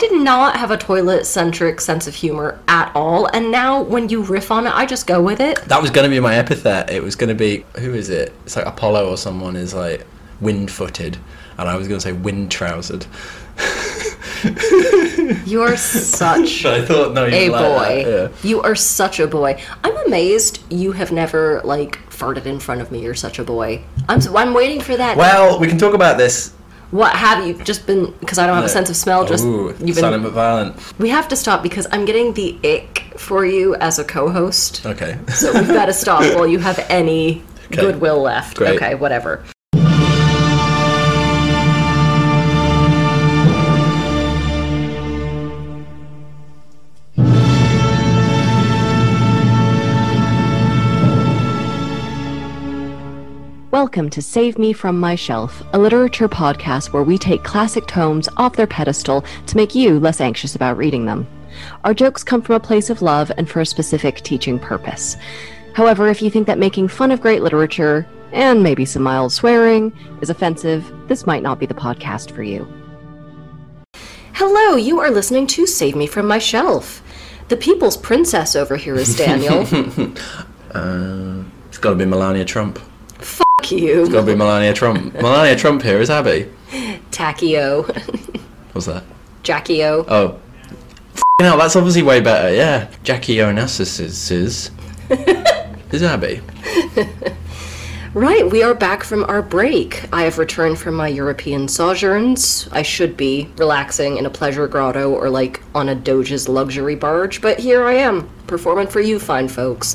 did not have a toilet centric sense of humor at all, and now when you riff on it, I just go with it. That was going to be my epithet. It was going to be who is it? It's like Apollo or someone is like wind footed, and I was going to say wind trousered. You are such I thought no, you a like boy. yeah. You are such a boy. I'm amazed you have never like farted in front of me. You're such a boy. I'm I'm waiting for that. Well, we can talk about this. What have you just been? Because I don't have a sense of smell. Just Ooh, you've silent been. but violent. We have to stop because I'm getting the ick for you as a co-host. Okay. So we've got to stop while you have any Okay. goodwill left. Great. Okay, whatever. Welcome to Save Me From My Shelf, a literature podcast where we take classic tomes off their pedestal to make you less anxious about reading them. Our jokes come from a place of love and for a specific teaching purpose. However, if you think that making fun of great literature, and maybe some mild swearing, is offensive, this might not be the podcast for you. Hello, you are listening to Save Me From My Shelf. The people's princess over here is Daniel. Uh, it's got to be Melania Trump. You, Got to be Melania Trump. Melania Trump here is Abby. Tachio, What's that? Jackie O. Oh. F***ing hell, that's obviously way better, yeah. Jackie Onassis is, is, is Abby. Right, we are back from our break. I have returned from my European sojourns. I should be relaxing in a pleasure grotto or like on a Doge's luxury barge, but here I am, performing for you fine folks.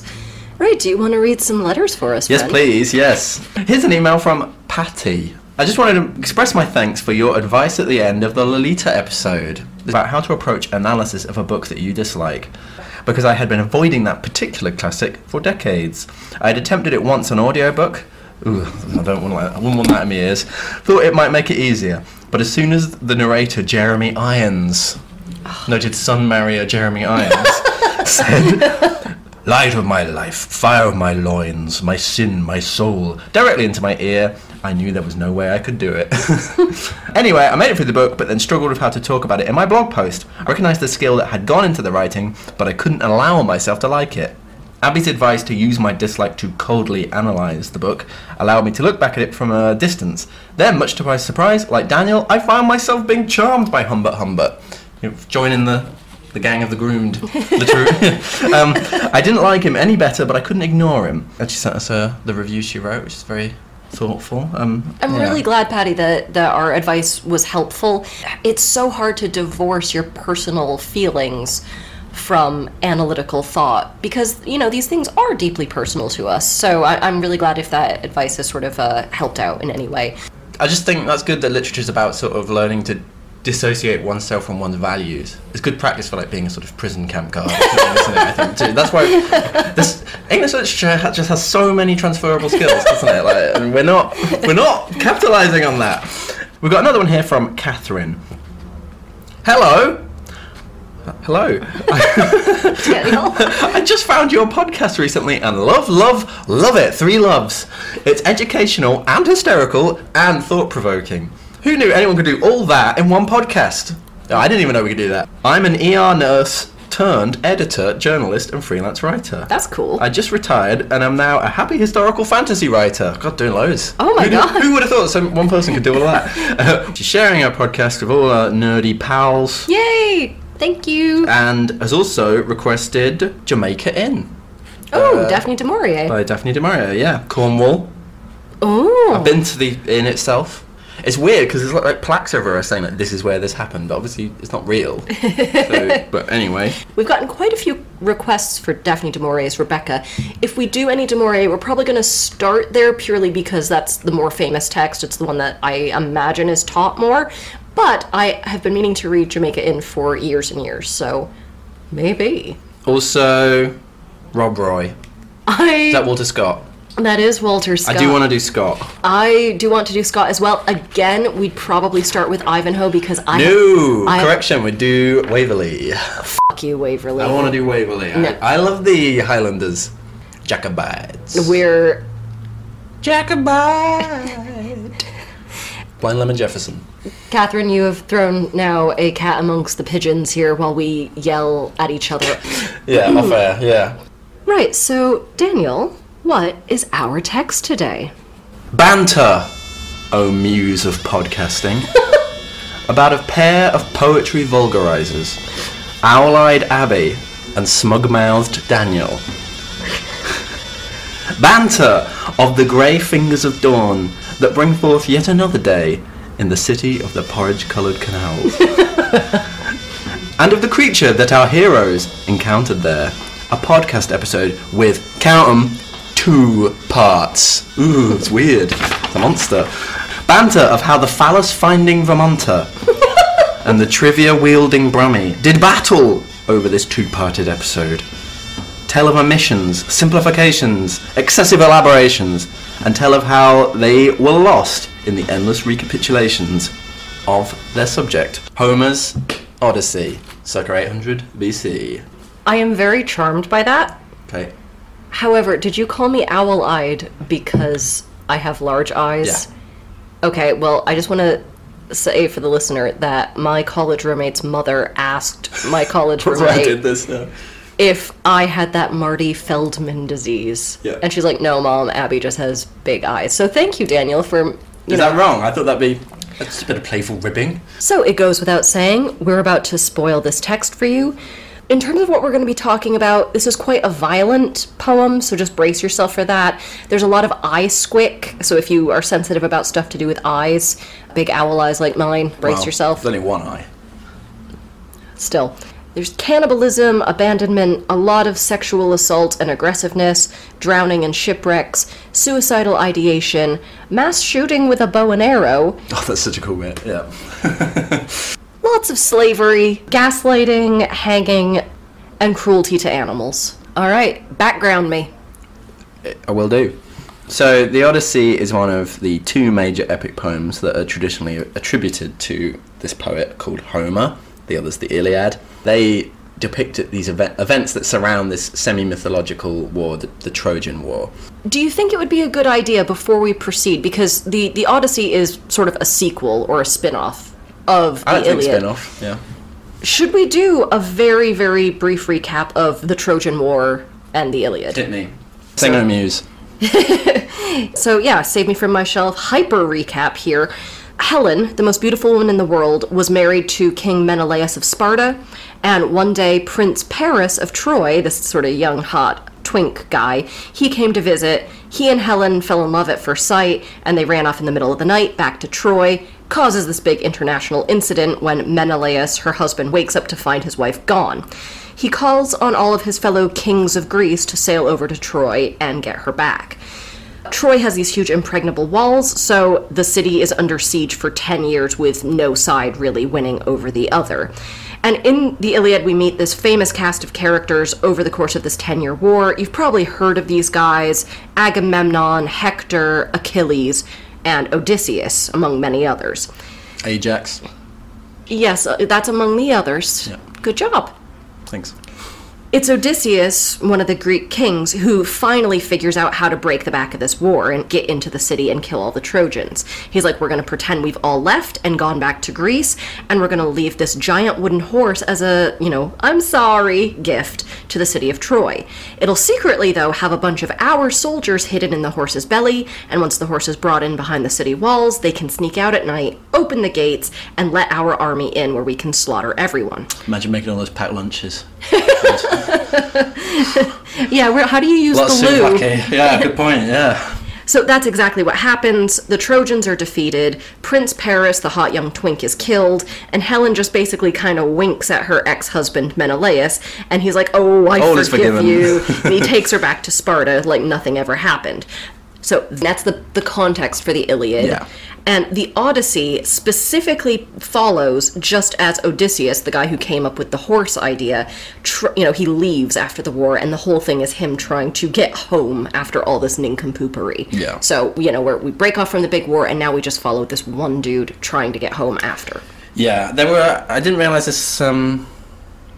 Right, do you want to read some letters for us, Yes, friend? please, yes. Here's an email from Patty. I just wanted to express my thanks for your advice at the end of the Lolita episode about how to approach analysis of a book that you dislike. Because I had been avoiding that particular classic for decades. I had attempted it once on audiobook. Ooh, I don't want that. I wouldn't want that in my ears. Thought it might make it easier. But as soon as the narrator, Jeremy Irons, noted son marrier Jeremy Irons, said, Light of my life, fire of my loins, my sin, my soul, directly into my ear. I knew there was no way I could do it. anyway, I made it through the book, but then struggled with how to talk about it in my blog post. I recognised the skill that had gone into the writing, but I couldn't allow myself to like it. Abby's advice to use my dislike to coldly analyse the book allowed me to look back at it from a distance. Then, much to my surprise, like Daniel, I found myself being charmed by Humbert Humbert. You know, joining the the gang of the groomed. um, I didn't like him any better, but I couldn't ignore him. And she sent us uh, the review she wrote, which is very thoughtful. Um, I'm really glad, Patty, that, that our advice was helpful. It's so hard to divorce your personal feelings from analytical thought because, you know, these things are deeply personal to us. So I, I'm really glad if that advice has sort of uh, helped out in any way. I just think that's good that literature is about sort of learning to dissociate oneself from one's values. It's good practice for like being a sort of prison camp guard, isn't it? I think too. That's why this English literature just has so many transferable skills, doesn't it? Like, and we're not we're not capitalising on that. We've got another one here from Catherine. Hello. Hello. I just found your podcast recently and love, love, love it. Three loves. It's educational and hysterical and thought provoking. Who knew anyone could do all that in one podcast? Oh, I didn't even know we could do that. I'm an ER nurse turned editor, journalist, and freelance writer. That's cool. I just retired and I'm now a happy historical fantasy writer. God, doing loads. Oh my who, God. Who would have thought some, one person could do all that? Uh, she's sharing her podcast with all her nerdy pals Yay! Thank you. and has also requested Jamaica Inn Oh, uh, Daphne du Maurier. by Daphne du Maurier. Yeah, Cornwall. Oh. I've been to the inn itself. It's weird because there's like, like plaques everywhere saying that this is where this happened. Obviously, it's not real. so, but anyway, We've gotten quite a few requests for Daphne du Maurier's Rebecca. If we do any du Maurier, we're probably going to start there purely because that's the more famous text. It's the one that I imagine is taught more. But I have been meaning to read Jamaica Inn for years and years, so maybe. also Rob Roy. I Is that Walter Scott? That is Walter Scott. I do want to do Scott. I do want to do Scott as well. Again, we'd probably start with Ivanhoe because I No, I- correction. We do Waverley. fuck you, Waverley. I want to do Waverley. I- No. I, love the Highlanders. Jacobites. We're Jacobite. Blind Lemon Jefferson. Catherine, you have thrown now a cat amongst the pigeons here while we yell at each other. Yeah, off air, yeah. Right, so Daniel, what is our text today? Banter, O muse of podcasting. About a pair of poetry vulgarizers, owl eyed Abby and smug mouthed Daniel. Banter of the grey fingers of dawn that bring forth yet another day in the city of the porridge coloured canals. and of the creature that our heroes encountered there. A podcast episode with, count 'em, two parts. Ooh, it's weird. It's a monster. Banter of how the phallus finding Vermonter and the trivia wielding Brummy did battle over this two parted episode. Tell of omissions, simplifications, excessive elaborations, and tell of how they were lost in the endless recapitulations of their subject Homer's Odyssey, circa 800 BC. I am very charmed by that. Okay. However, did you call me owl eyed because I have large eyes? Yeah. Okay, well, I just want to say for the listener that my college roommate's mother asked my college I roommate did this now. if I had that Marty Feldman disease. Yeah. And she's like, no, mom, Abby just has big eyes. So thank you, Daniel, for. You Is know. that wrong? I thought that'd be that's a bit of playful ribbing. So it goes without saying, we're about to spoil this text for you. In terms of what we're going to be talking about, this is quite a violent poem, so just brace yourself for that. There's a lot of eye squick, so if you are sensitive about stuff to do with eyes, big owl eyes like mine, brace Well, yourself. There's only one eye. Still. There's cannibalism, abandonment, a lot of sexual assault and aggressiveness, drowning and shipwrecks, suicidal ideation, mass shooting with a bow and arrow, Oh, that's such a cool bit. Yeah. lots of slavery, gaslighting, hanging, and cruelty to animals. All right, background me. I will do. So, the Odyssey is one of the two major epic poems that are traditionally attributed to this poet called Homer. The other's the Iliad. They depict these event- events that surround this semi mythological war, the, the Trojan War. Do you think it would be a good idea before we proceed because the the Odyssey is sort of a sequel or a spin-off of the I think Iliad? spin off, yeah. Should we do a very very brief recap of the Trojan War and the Iliad? Hit me. Sing no muse. So yeah, save me from my shelf. Hyper recap here. Helen, the most beautiful woman in the world, was married to King Menelaus of Sparta, and one day Prince Paris of Troy, this sort of young hot twink guy, he came to visit. He and Helen fell in love at first sight, and they ran off in the middle of the night back to Troy. Causes this big international incident when Menelaus, her husband, wakes up to find his wife gone. He calls on all of his fellow kings of Greece to sail over to Troy and get her back. Troy has these huge impregnable walls, so the city is under siege for 10 years with no side really winning over the other. And in the Iliad, we meet this famous cast of characters over the course of this 10 year war. You've probably heard of these guys Agamemnon, Hector, Achilles, and Odysseus, among many others. Ajax. Yes, uh, that's among the others. Yeah. Good job. Thanks. It's Odysseus, one of the Greek kings, who finally figures out how to break the back of this war and get into the city and kill all the Trojans. He's like, we're going to pretend we've all left and gone back to Greece, and we're going to leave this giant wooden horse as a, you know, I'm sorry gift to the city of Troy. It'll secretly, though, have a bunch of our soldiers hidden in the horse's belly, and once the horse is brought in behind the city walls, they can sneak out at night, open the gates, and let our army in where we can slaughter everyone. Imagine making all those packed lunches. Yeah, how do you use Lots the loo? okay. Yeah, good point. Yeah. So that's exactly what happens. The Trojans are defeated. Prince Paris, the hot young twink, is killed, and Helen just basically kind of winks at her ex-husband Menelaus, and he's like, "Oh, I All forgive you." and he takes her back to Sparta like nothing ever happened. So that's the the context for the Iliad. Yeah. And the Odyssey specifically follows just as Odysseus, the guy who came up with the horse idea, tr- you know, he leaves after the war, and the whole thing is him trying to get home after all this nincompoopery. Yeah. So, you know, we're, we break off from the big war, and now we just follow this one dude trying to get home after. Yeah, there were. I didn't realize this um,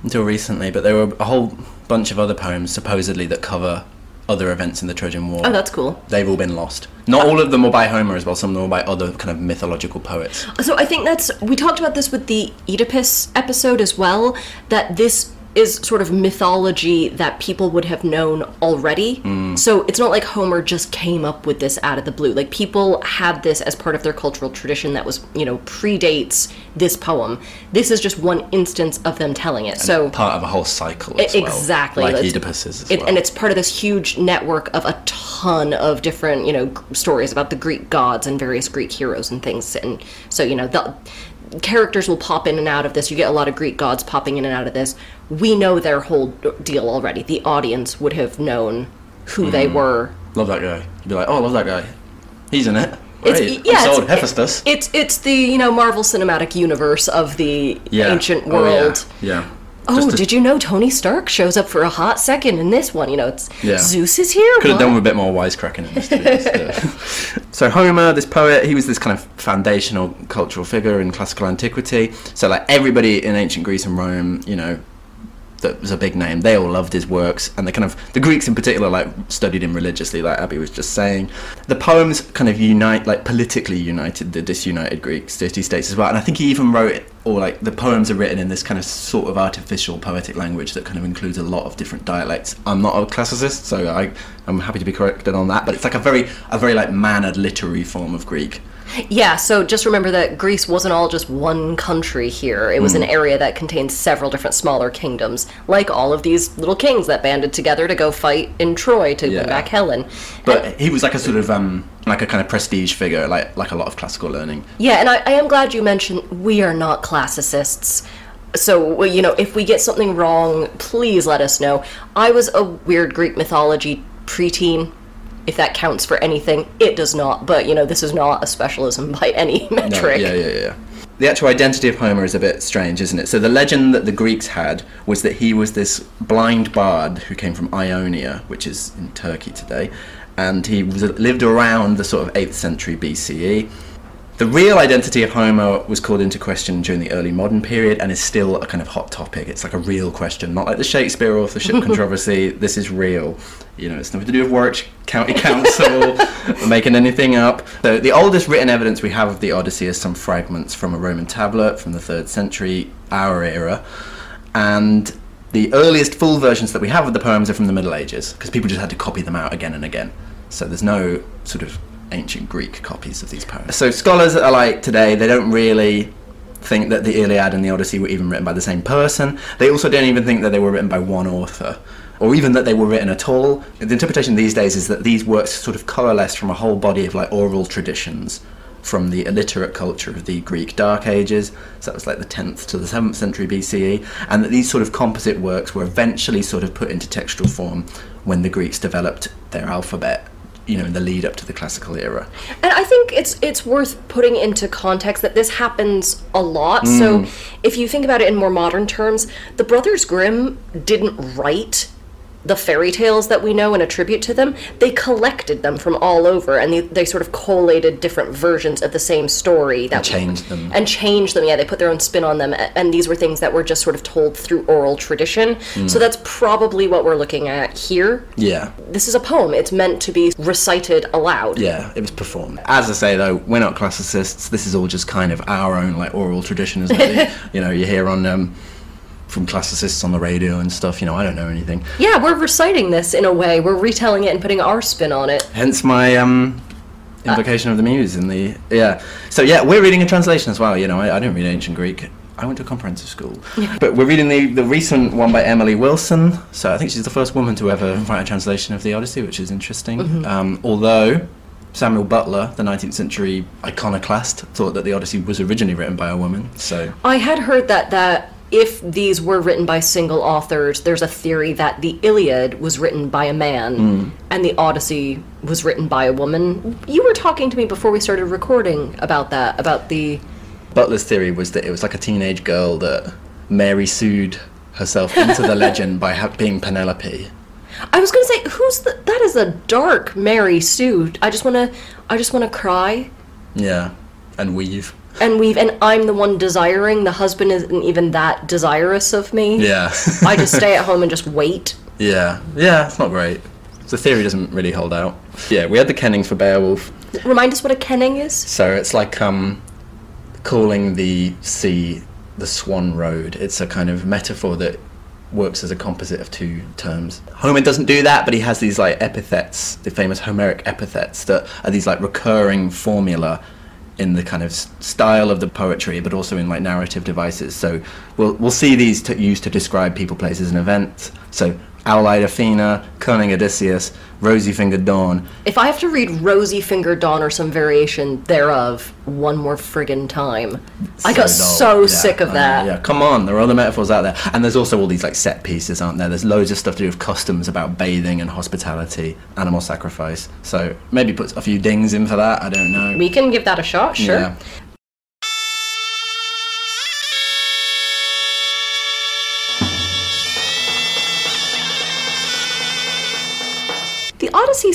until recently, but there were a whole bunch of other poems supposedly that cover other events in the Trojan War. Oh, that's cool. They've all been lost. Not all of them were by Homer as well. Some of them were by other kind of mythological poets. So I think that's we talked about this with the Oedipus episode as well. That this is sort of mythology that people would have known already. Mm. So it's not like Homer just came up with this out of the blue. Like people had this as part of their cultural tradition that was, you know, predates this poem. This is just one instance of them telling it. So Part of a whole cycle as well. exactly Like Oedipus is as it- well. and it's part of this huge network of a ton of different you know stories about the greek gods and various greek heroes and things and so you know the characters will pop in and out of this you get a lot of greek gods popping in and out of this we know their whole deal already the audience would have known who Hmm. they were Love that guy. You'd be like, oh, I love that guy. He's in it. It's- yeah, it's- Hephaestus. it's it's the you know marvel cinematic universe of the yeah. ancient Oh, yeah. world Yeah. Oh, to- did you know Tony Stark shows up for a hot second in this one? You know, it's Yeah. Zeus is here. Could have done with a bit more wisecracking in this. to be honest, so Homer, this poet, he was this kind of foundational cultural figure in classical antiquity. So like everybody in ancient Greece and Rome, you know, that was a big name. They all loved his works, and the kind of the Greeks in particular like studied him religiously, like Abby was just saying. The poems kind of unite, like politically united the disunited Greek city states as well. And I think he even wrote, or like the poems are written in this kind of sort of artificial poetic language that kind of includes a lot of different dialects. I'm not a classicist, so I I'm happy to be corrected on that. But it's like a very a very like mannered literary form of Greek. Yeah, so just remember that Greece wasn't all just one country here. It was Hmm. an area that contained several different smaller kingdoms, like all of these little kings that banded together to go fight in Troy to Yeah. win back Helen. But he was like a sort of um like a kind of prestige figure, like like a lot of classical learning. Yeah, and I, I am glad you mentioned we are not classicists. So, you know, if we get something wrong, please let us know. I was a weird Greek mythology preteen. If that counts for anything, it does not. But, you know, this is not a specialism by any No, metric. yeah, yeah, yeah. The actual identity of Homer is a bit strange, isn't it? So the legend that the Greeks had was that he was this blind bard who came from Ionia, which is in Turkey today, and he was, lived around the sort of 8th century BCE. The real identity of Homer was called into question during the early modern period and is still a kind of hot topic. It's like a real question, not like the Shakespeare authorship controversy. This is real. You know, it's nothing to do with Warwick County Council or making anything up. So the oldest written evidence we have of the Odyssey is some fragments from a Roman tablet from the third century, our era, and the earliest full versions that we have of the poems are from the Middle Ages because people just had to copy them out again and again. So there's no sort of ancient Greek copies of these poems. So scholars are like today, they don't really think that the Iliad and the Odyssey were even written by the same person. They also don't even think that they were written by one author. Or even that they were written at all. The interpretation these days is that these works sort of coalesced from a whole body of like oral traditions from the illiterate culture of the Greek Dark Ages, so that was like the 10th to the 7th century BCE, and that these sort of composite works were eventually sort of put into textual form when the Greeks developed their alphabet, you know, in the lead up to the classical era. And I think it's it's worth putting into context that this happens a lot. So mm. if you think about it in more modern terms, the Brothers Grimm didn't write the fairy tales that we know and attribute to them. They collected them from all over and they, they sort of collated different versions of the same story that Changed them. and changed them. Yeah, they put their own spin on them, and these were things that were just sort of told through oral tradition. So that's probably what we're looking at here. Yeah. This is a poem. It's meant to be recited aloud. Yeah, it was performed. As I say though, we're not classicists. This is all just kind of our own like oral tradition, isn't it? you know, you hear on um, from classicists on the radio and stuff. You know, I don't know anything. Yeah, we're reciting this in a way. We're retelling it and putting our spin on it. Hence my um, invocation of the muse in the yeah. So yeah, we're reading a translation as well. You know, I, I didn't read ancient Greek. I went to a comprehensive school, but we're reading the the recent one by Emily Wilson. So I think she's the first woman to ever write a translation of the Odyssey, which is interesting. Um, although Samuel Butler, the 19th century iconoclast, thought that the Odyssey was originally written by a woman. So I had heard that that if these were written by single authors, there's a theory that the Iliad was written by a man hmm. and the Odyssey was written by a woman. You were talking to me before we started recording about that, about the Butler's theory was that it was like a teenage girl that Mary sued herself into the legend by ha- being Penelope. I was gonna say, who's the? That is a dark Mary Sue. I just wanna, I just wanna cry Yeah, and weave. And we've And I'm the one desiring. The husband isn't even that desirous of me. Yeah. I just stay at home and just wait. yeah. Yeah, it's not great. the theory doesn't really hold out. Yeah, we had the kennings for Beowulf. Remind us what a kenning is. So it's like um, calling the sea the Swan Road. It's a kind of metaphor that works as a composite of two terms. Homer doesn't do that, but he has these like epithets, the famous Homeric epithets that are these like recurring formula in the kind of style of the poetry, but also in like narrative devices. So we'll we'll see these used to describe people, places, and events. So owl-eyed Athena, cunning Odysseus, rosy-fingered Dawn. If I have to read Rosy Fingered Dawn or some variation thereof one more friggin' time, I got dull. so Yeah, sick of I know, that. Yeah, come on, there are other metaphors out there, and there's also all these like set pieces, aren't there? There's loads of stuff to do with customs about bathing and hospitality, animal sacrifice. So maybe put a few dings in for that. I don't know. We can give that a shot, sure. Yeah.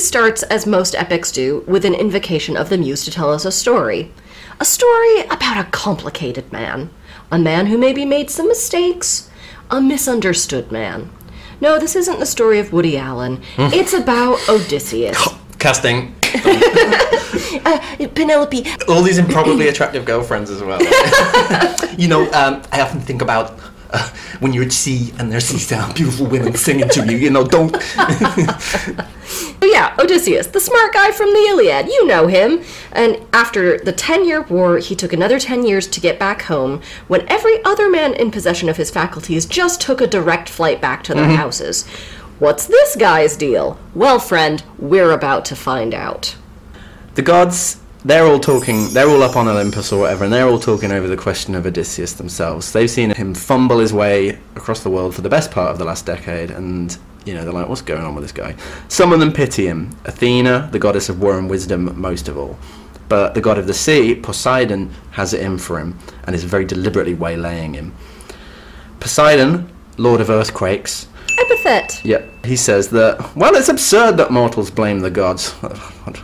Starts, as most epics do, with an invocation of the muse to tell us a story. A story about a complicated man. A man who maybe made some mistakes. A misunderstood man. No, this isn't the story of Woody Allen. it's about Odysseus. Casting Penelope, all these improbably attractive girlfriends as well. you know, um, I often think about. Uh, when you're at sea and there's these uh, beautiful women singing to you, you know, don't. But yeah, Odysseus, the smart guy from the Iliad, you know him. And after the 10 year war, he took another 10 years to get back home when every other man in possession of his faculties just took a direct flight back to their houses. What's this guy's deal? Well, friend, we're about to find out. the gods they're all talking they're all up on olympus or whatever and they're all talking over the question of odysseus themselves. They've seen him fumble his way across the world for the best part of the last decade and you know they're like what's going on with this guy? Some of them pity him. Athena the goddess of war and wisdom most of all. But the god of the sea poseidon has it in for him and is very deliberately waylaying him. Poseidon lord of earthquakes Epithet. yeah, he says that, well, it's absurd that mortals blame the gods.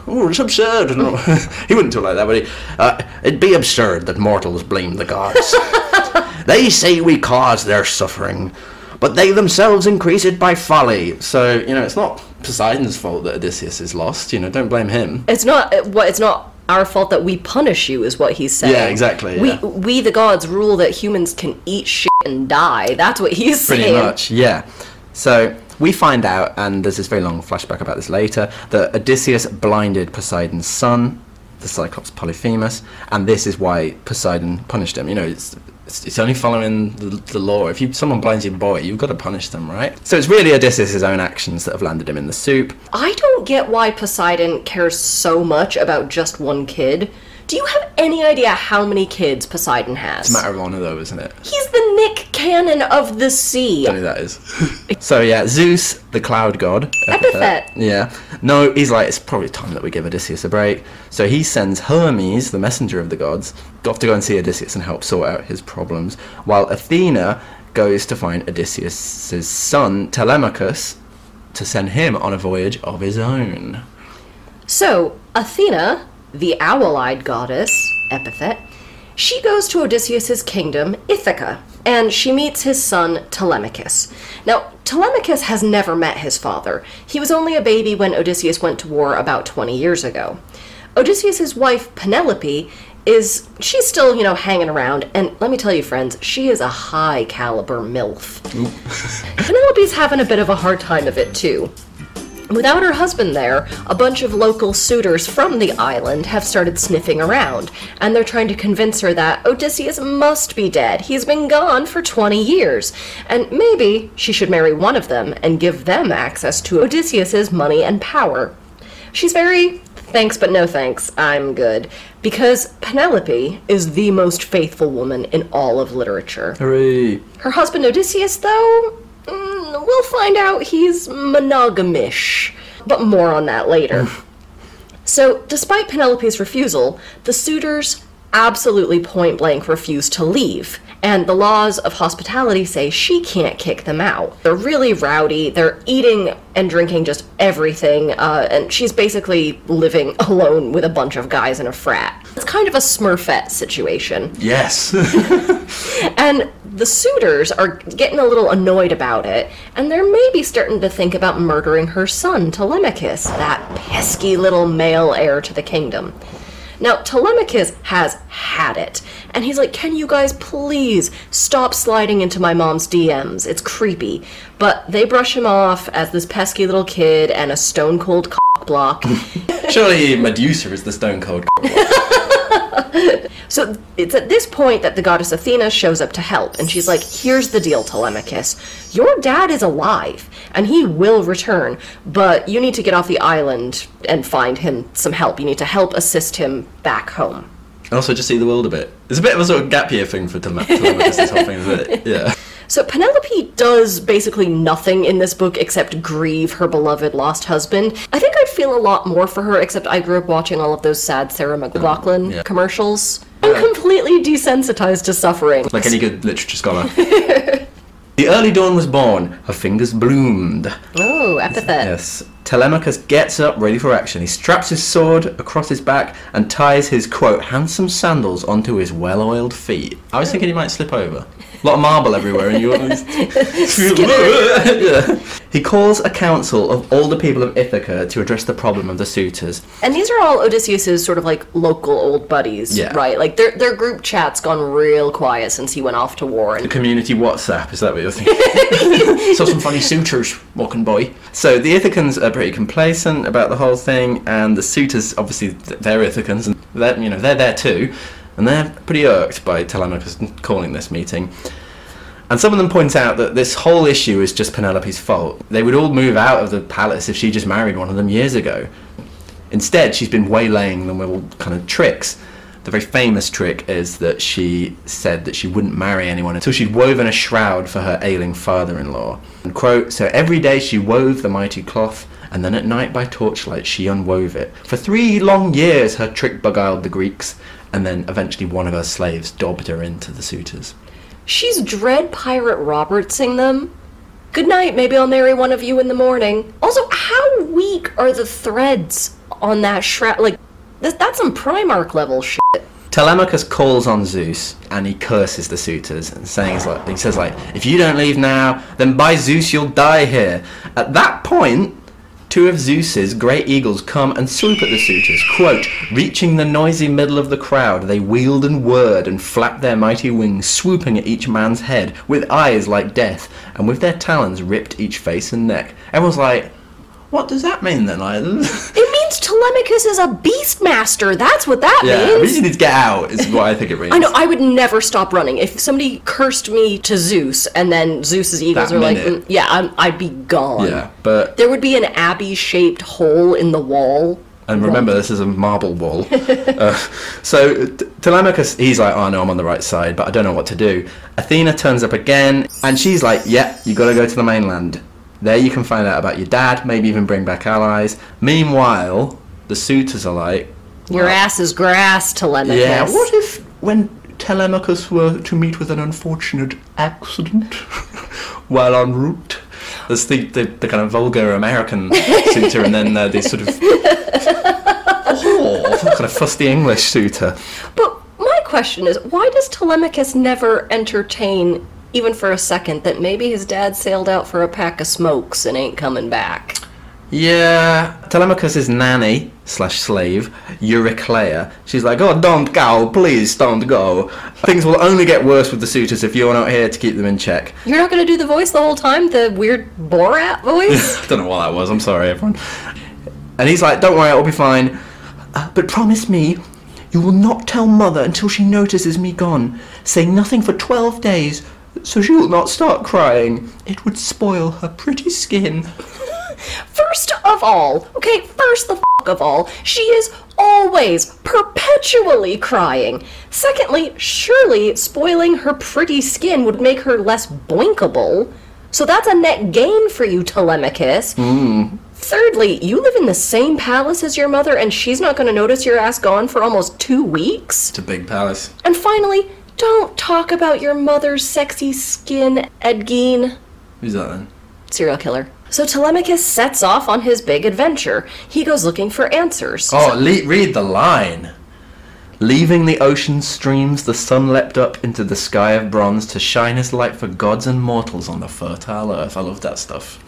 Oh, it's absurd. No. he wouldn't talk like that, would he, uh, it'd be absurd that mortals blame the gods. they say we cause their suffering, but they themselves increase it by folly. So, you know, it's not Poseidon's fault that Odysseus is lost. You know, don't blame him. It's not what it's not our fault that we punish you is what he's saying. Yeah, exactly, We we the gods rule that humans can eat shit and die. That's what he's Pretty saying. Pretty much, yeah. So we find out, and there's this very long flashback about this later, that Odysseus blinded Poseidon's son, the Cyclops Polyphemus, and this is why Poseidon punished him. You know, it's it's, only following the, the law. If you someone blinds your boy, you've got to punish them, right? So it's really Odysseus' own actions that have landed him in the soup. I don't get why Poseidon cares so much about just one kid. Do you have any idea how many kids Poseidon has? It's a matter of honor, though, isn't it? He's the Nick Cannon of the sea. Don't know who that is. so yeah, Zeus, the cloud god. Epithet. Yeah. No, he's like, it's probably time that we give Odysseus a break. So he sends Hermes, the messenger of the gods, off to go and see Odysseus and help sort out his problems, while Athena goes to find Odysseus' son, Telemachus, to send him on a voyage of his own. So, Athena, the owl eyed goddess, epithet, she goes to Odysseus' kingdom, Ithaca, and she meets his son, Telemachus. Now, Telemachus has never met his father. He was only a baby when Odysseus went to war about 20 years ago. Odysseus' wife, Penelope, is she's still, you know, hanging around, and let me tell you, friends, she is a high caliber MILF. Penelope's having a bit of a hard time of it, too. Without her husband there, a bunch of local suitors from the island have started sniffing around, and they're trying to convince her that Odysseus must be dead. He's been gone for 20 years, and maybe she should marry one of them and give them access to Odysseus's money and power. She's very thanks but no thanks, I'm good, because Penelope is the most faithful woman in all of literature. Hooray! Her husband Odysseus, though, mm, we'll find out he's monogamish, but more on that later. so, despite Penelope's refusal, the suitors absolutely point blank refuse to leave, and the laws of hospitality say she can't kick them out. They're really rowdy, they're eating and drinking just everything, uh, and she's basically living alone with a bunch of guys in a frat. It's kind of a smurfette situation. Yes! And the suitors are getting a little annoyed about it, and they're maybe starting to think about murdering her son, Telemachus, that pesky little male heir to the kingdom. Now, Telemachus has had it, and he's like, Can you guys please stop sliding into my mom's DMs? It's creepy. But they brush him off as this pesky little kid and a stone cold cock block. Surely Medusa is the stone cold. So it's at this point that the goddess Athena shows up to help, and she's like, Here's the deal, Telemachus. Your dad is alive, and he will return, but you need to get off the island and find him some help. You need to help assist him back home. And also just see the world a bit. It's a bit of a sort of gap year thing for Telemachus, this whole thing, isn't it? Yeah. So Penelope does basically nothing in this book except grieve her beloved lost husband. I think feel a lot more for her, except I grew up watching all of those sad Sarah McLachlan mm, yeah. commercials. I'm completely desensitized to suffering. Like any good literature scholar. the early dawn was born, her fingers bloomed. Oh, epithet. Yes. Telemachus gets up, ready for action. He straps his sword across his back and ties his, quote, handsome sandals onto his well oiled feet. I was oh. thinking he might slip over. A lot of marble everywhere, and you. yeah. He calls a council of all the people of Ithaca to address the problem of the suitors. And these are all Odysseus's sort of like local old buddies, Yeah. right? Like their their group chat's gone real quiet since he went off to war. And Community WhatsApp, is that what you're thinking? Saw some funny suitors walking by. So the Ithacans are pretty complacent about the whole thing, and the suitors, obviously, they're Ithacans, and they're, you know, they're there too, and they're pretty irked by Telemachus calling this meeting. And some of them point out that this whole issue is just Penelope's fault. They would all move out of the palace if she just married one of them years ago. Instead, she's been waylaying them with all kind of tricks. The very famous trick is that she said that she wouldn't marry anyone until she'd woven a shroud for her ailing father-in-law. And quote, so every day she wove the mighty cloth, and then at night by torchlight she unwove it. For three long years her trick beguiled the Greeks, and then eventually one of her slaves dobbed her into the suitors. she's Dread Pirate Robertsing them. Good night, maybe I'll marry one of you in the morning. Also, how weak are the threads on that shroud? Like, th- that's some Primark level shit. Telemachus calls on Zeus and he curses the suitors and saying like he says like if you don't leave now then by Zeus you'll die here. At that point two of Zeus's great eagles come and swoop at the suitors. Quote, reaching the noisy middle of the crowd, they wheeled and whirred and flapped their mighty wings, swooping at each man's head, with eyes like death, and with their talons ripped each face and neck. Everyone's like, what does that mean then? Like, It means Telemachus is a beastmaster. That's what that yeah, means. we just need to get out, is what I think it means. I know. I would never stop running. If somebody cursed me to Zeus, and then Zeus's eagles That are like, "Mm, "Yeah, I'm, I'd be gone." Yeah, but There would be an Abby-shaped hole in the wall. And remember, this is a marble wall. uh, so Telemachus, he's like, oh no, I'm on the right side, but I don't know what to do. Athena turns up again, and she's like, yeah, you gotta go to the mainland. There you can find out about your dad, maybe even bring back allies. Meanwhile, the suitors are like, Your ass is grass, Telemachus. yeah, what if when Telemachus were to meet with an unfortunate accident while en route? There's the, the, the kind of vulgar American suitor, and then uh, the sort of oh, kind of fusty English suitor. But my question is, why does Telemachus never entertain, even for a second, that maybe his dad sailed out for a pack of smokes and ain't coming back? Yeah, Telemachus's nanny slash slave, Euryclea, she's like, oh, don't go, please don't go. Things will only get worse with the suitors if you're not here to keep them in check. You're not going to do the voice the whole time, the weird Borat voice? I Don't know what that was. I'm sorry, everyone. And he's like, "Don't worry, it'll be fine. Uh, but promise me, you will not tell mother until she notices me gone. Say nothing for twelve days, so she will not start crying. It would spoil her pretty skin." First of all, okay, first the f- of all, she is always, perpetually crying. Secondly, surely spoiling her pretty skin would make her less boinkable. So that's a net gain for you, Telemachus. Hmm. Thirdly, you live in the same palace as your mother, and she's not going to notice your ass gone for almost two weeks. It's a big palace. And finally, don't talk about your mother's sexy skin, Ed Gein Who's that then? serial killer. So Telemachus sets off on his big adventure. He goes looking for answers. Oh, le- read the line. Leaving the ocean streams, the sun leapt up into the sky of bronze to shine his light for gods and mortals on the fertile earth. I love that stuff.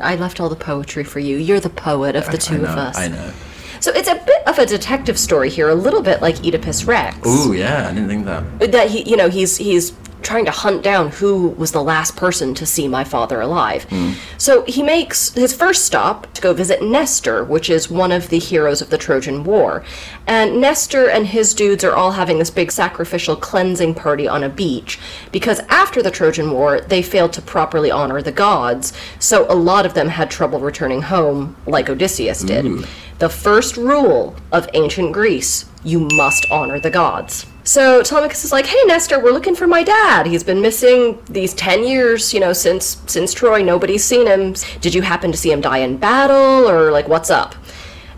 I left all the poetry for you. You're the poet of the two I know, of us. I know. So it's a bit of a detective story here, a little bit like Oedipus Rex. Ooh, yeah, I didn't think that. that he you know he's he's trying to hunt down who was the last person to see my father alive. Hmm. So he makes his first stop to go visit nestor which is one of the heroes of the trojan war. And nestor and his dudes are all having this big sacrificial cleansing party on a beach because after the trojan war they failed to properly honor the gods. So a lot of them had trouble returning home like odysseus did. The first rule of ancient Greece you must honor the gods. So Telemachus is like, "Hey Nestor, we're looking for my dad. He's been missing these 10 years, you know, since since Troy. Nobody's seen him. Did you happen to see him die in battle or like what's up?"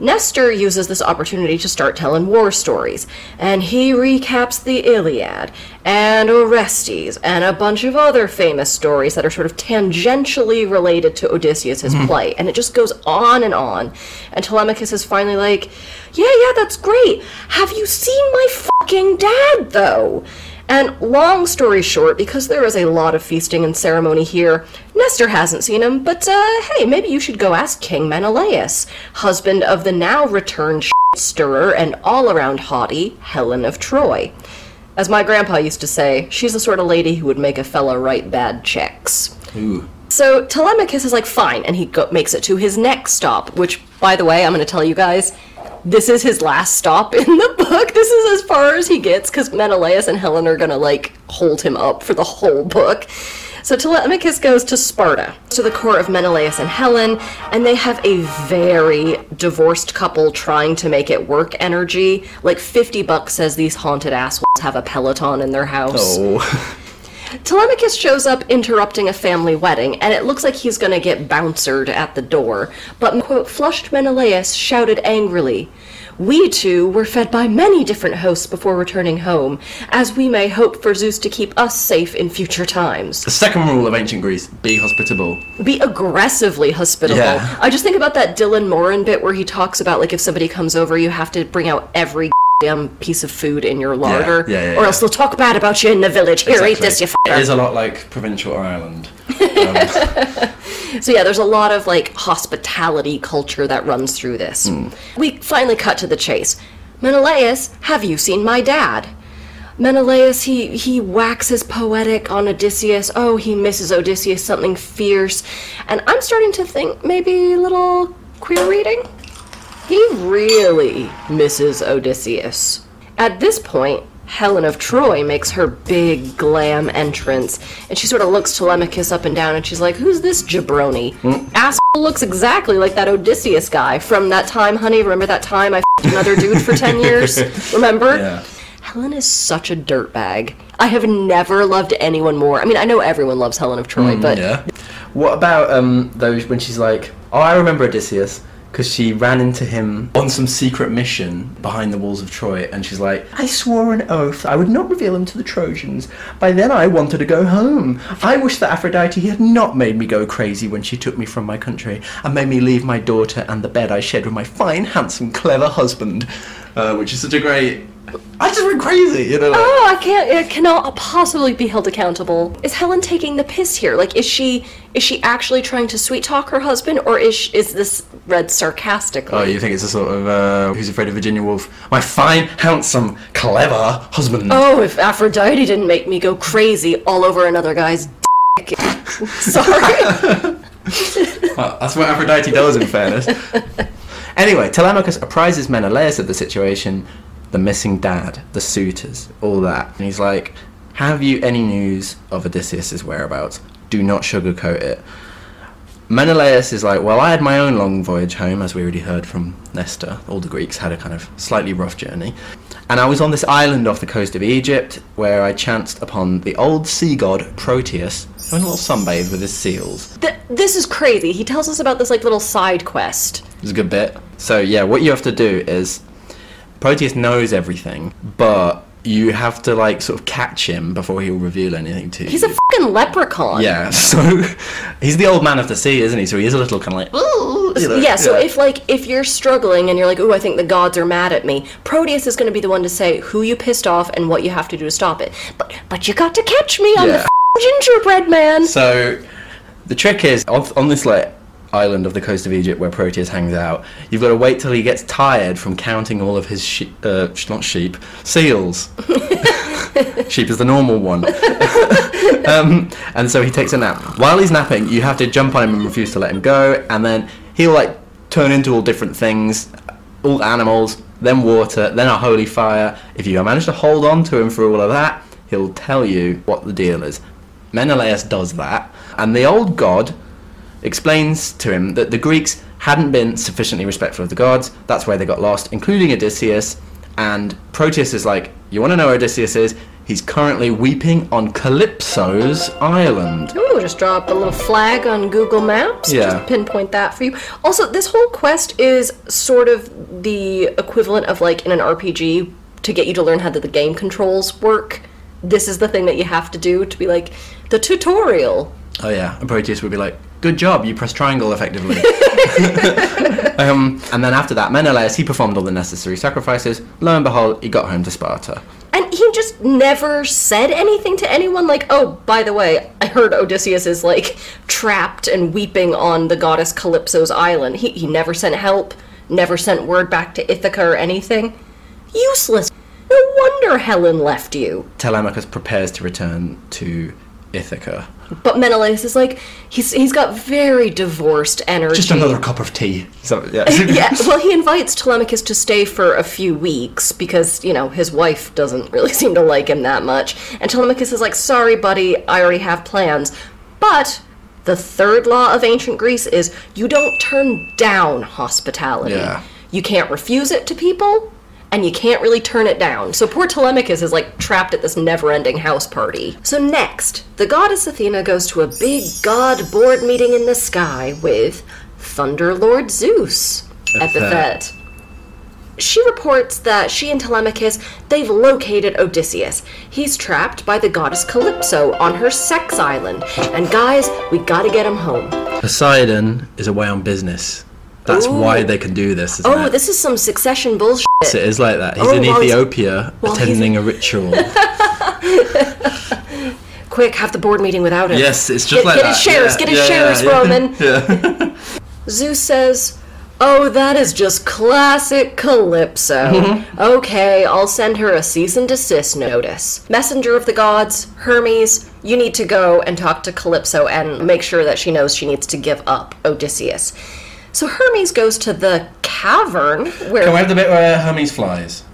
Nestor uses this opportunity to start telling war stories, and he recaps the Iliad and Orestes and a bunch of other famous stories that are sort of tangentially related to Odysseus' mm-hmm. plight, and it just goes on and on. And Telemachus is finally like, Yeah, yeah, that's great. Have you seen my fucking dad, though? And long story short, because there is a lot of feasting and ceremony here, Nestor hasn't seen him, but uh, hey, maybe you should go ask King Menelaus, husband of the now returned stirrer and all around haughty Helen of Troy. As my grandpa used to say, she's the sort of lady who would make a fella write bad checks. Ooh. So Telemachus is like, fine, and he go- makes it to his next stop, which, by the way, I'm going to tell you guys, this is his last stop in the book. This is as far as he gets because Menelaus and Helen are going to like hold him up for the whole book. So Telemachus goes to Sparta, to the court of Menelaus and Helen, and they have a very divorced couple trying to make it work energy. Like 50 bucks says these haunted assholes have a Peloton in their house. Oh. Telemachus shows up interrupting a family wedding, and it looks like he's gonna get bouncered at the door. But, quote, flushed Menelaus shouted angrily, We two were fed by many different hosts before returning home, as we may hope for Zeus to keep us safe in future times. the second rule of ancient Greece be hospitable. Be aggressively hospitable. Yeah. I just think about that Dylan Moran bit where he talks about, like, if somebody comes over, you have to bring out every damn piece of food in your larder, yeah, yeah, or yeah. ess they'll talk bad about you in the village. Here, eat this, you It fucker. is a lot like provincial Ireland. Um, So yeah, there's a lot of like hospitality culture that runs through this. We finally cut to the chase. Menelaus, have you seen my dad? Menelaus, he he waxes poetic on Odysseus. Oh, he misses Odysseus something fierce, and I'm starting to think maybe a little queer reading. He really misses Odysseus. At this point, Helen of Troy makes her big glam entrance, and she sort of looks Telemachus up and down, and she's like, "Who's this jabroni? Asshole looks exactly like that Odysseus guy from that time, honey. Remember that time I f***ed another dude for ten years? Remember?" yeah. Helen is such a dirtbag. I have never loved anyone more. I mean, I know everyone loves Helen of Troy, but Yeah. What about um those when she's like, oh, I remember Odysseus because she ran into him on some secret mission behind the walls of Troy, and she's like, I swore an oath I would not reveal him to the Trojans. By then, I wanted to go home. I wish that Aphrodite had not made me go crazy when she took me from my country and made me leave my daughter and the bed I shared with my fine, handsome, clever husband. Uh, which is such a great. I just went crazy, you know. Like, Oh, I can't. It cannot possibly be held accountable. Is Helen taking the piss here? Like, is she is she actually trying to sweet talk her husband, or is sh- is this read sarcastically? Oh, you think it's a sort of uh, who's afraid of Virginia Woolf? My fine, handsome, clever husband. Oh, if Aphrodite didn't make me go crazy all over another guy's dick. Sorry. Well, that's what Aphrodite does, in fairness. anyway, Telemachus apprises Menelaus of the situation, the missing dad, the suitors, all that. And he's like, Have you any news of Odysseus' whereabouts? Do not sugarcoat it. Menelaus is like, Well, I had my own long voyage home, as we already heard from Nestor. All the Greeks had a kind of slightly rough journey. And I was on this island off the coast of Egypt where I chanced upon the old sea god Proteus having a little sunbathe with his seals. Th- this is crazy. He tells us about this like little side quest. It's a good bit. So yeah, what you have to do is Proteus knows everything, but you have to like sort of catch him before he'll reveal anything to you. He's a fucking leprechaun. yeah, so he's the old man of the sea, isn't he? So he is a little kind of like, "Ooh," you know, Yeah, so if like if you're struggling and you're like, "Ooh, I think the gods are mad at me," Proteus is going to be the one to say who you pissed off and what you have to do to stop it. But but you got to catch me, the Yeah. Gingerbread man. So the trick is on, on this like island of the coast of Egypt where Proteus hangs out, you've got to wait till he gets tired from counting all of his sheep, uh, sh- not sheep, seals. sheep is the normal one. um, and so he takes a nap. While he's napping, you have to jump on him and refuse to let him go, and then he'll like turn into all different things, all animals, then water, then a holy fire. If you manage to hold on to him for all of that, he'll tell you what the deal is. Menelaus does that, and the old god explains to him that the Greeks hadn't been sufficiently respectful of the gods. That's where they got lost, including Odysseus. And Proteus is like, You want to know where Odysseus is? He's currently weeping on Calypso's island. Ooh, just drop a little flag on Google Maps. Yeah. Just pinpoint that for you. Also, this whole quest is sort of the equivalent of like in an RPG to get you to learn how the game controls work. This is the thing that you have to do to be like the tutorial. Oh, yeah. And Proteus would be like, Good job, you press triangle effectively. um, and then after that, Menelaus, he performed all the necessary sacrifices. Lo and behold, he got home to Sparta. And he just never said anything to anyone like, oh, by the way, I heard Odysseus is like trapped and weeping on the goddess Calypso's island. He, he never sent help, never sent word back to Ithaca or anything. Useless. No wonder Helen left you. Telemachus prepares to return to Ithaca. But Menelaus is like, he's he's got very divorced energy. Just another cup of tea. So, yeah. yeah, well, he invites Telemachus to stay for a few weeks because, you know, his wife doesn't really seem to like him that much. And Telemachus is like, sorry, buddy, I already have plans. But the third law of ancient Greece is you don't turn down hospitality. Yeah. You can't refuse it to people, and you can't really turn it down. So poor Telemachus is like trapped at this never ending house party. So next, the goddess Athena goes to a big god board meeting in the sky with Thunder Lord Zeus. Epithet. Epithet. She reports that she and Telemachus, they've located Odysseus. He's trapped by the goddess Calypso on her sex island. And guys, we gotta get him home. Poseidon is away on business. That's Ooh. why they can do this. Isn't Oh, it? this is some succession bullshit. It is like that. He's Oh, in Ethiopia attending a ritual. Quick, have the board meeting without him. yes, it's just Get, like get that. his shares, Yeah, get his yeah, shares, yeah. Roman. Zeus says, Oh, that is just classic Calypso. Mm-hmm. okay, I'll send her a cease and desist notice. Messenger of the gods, Hermes, you need to go and talk to Calypso and make sure that she knows she needs to give up Odysseus. So Hermes goes to the cavern where. Can we have the bit where Hermes flies?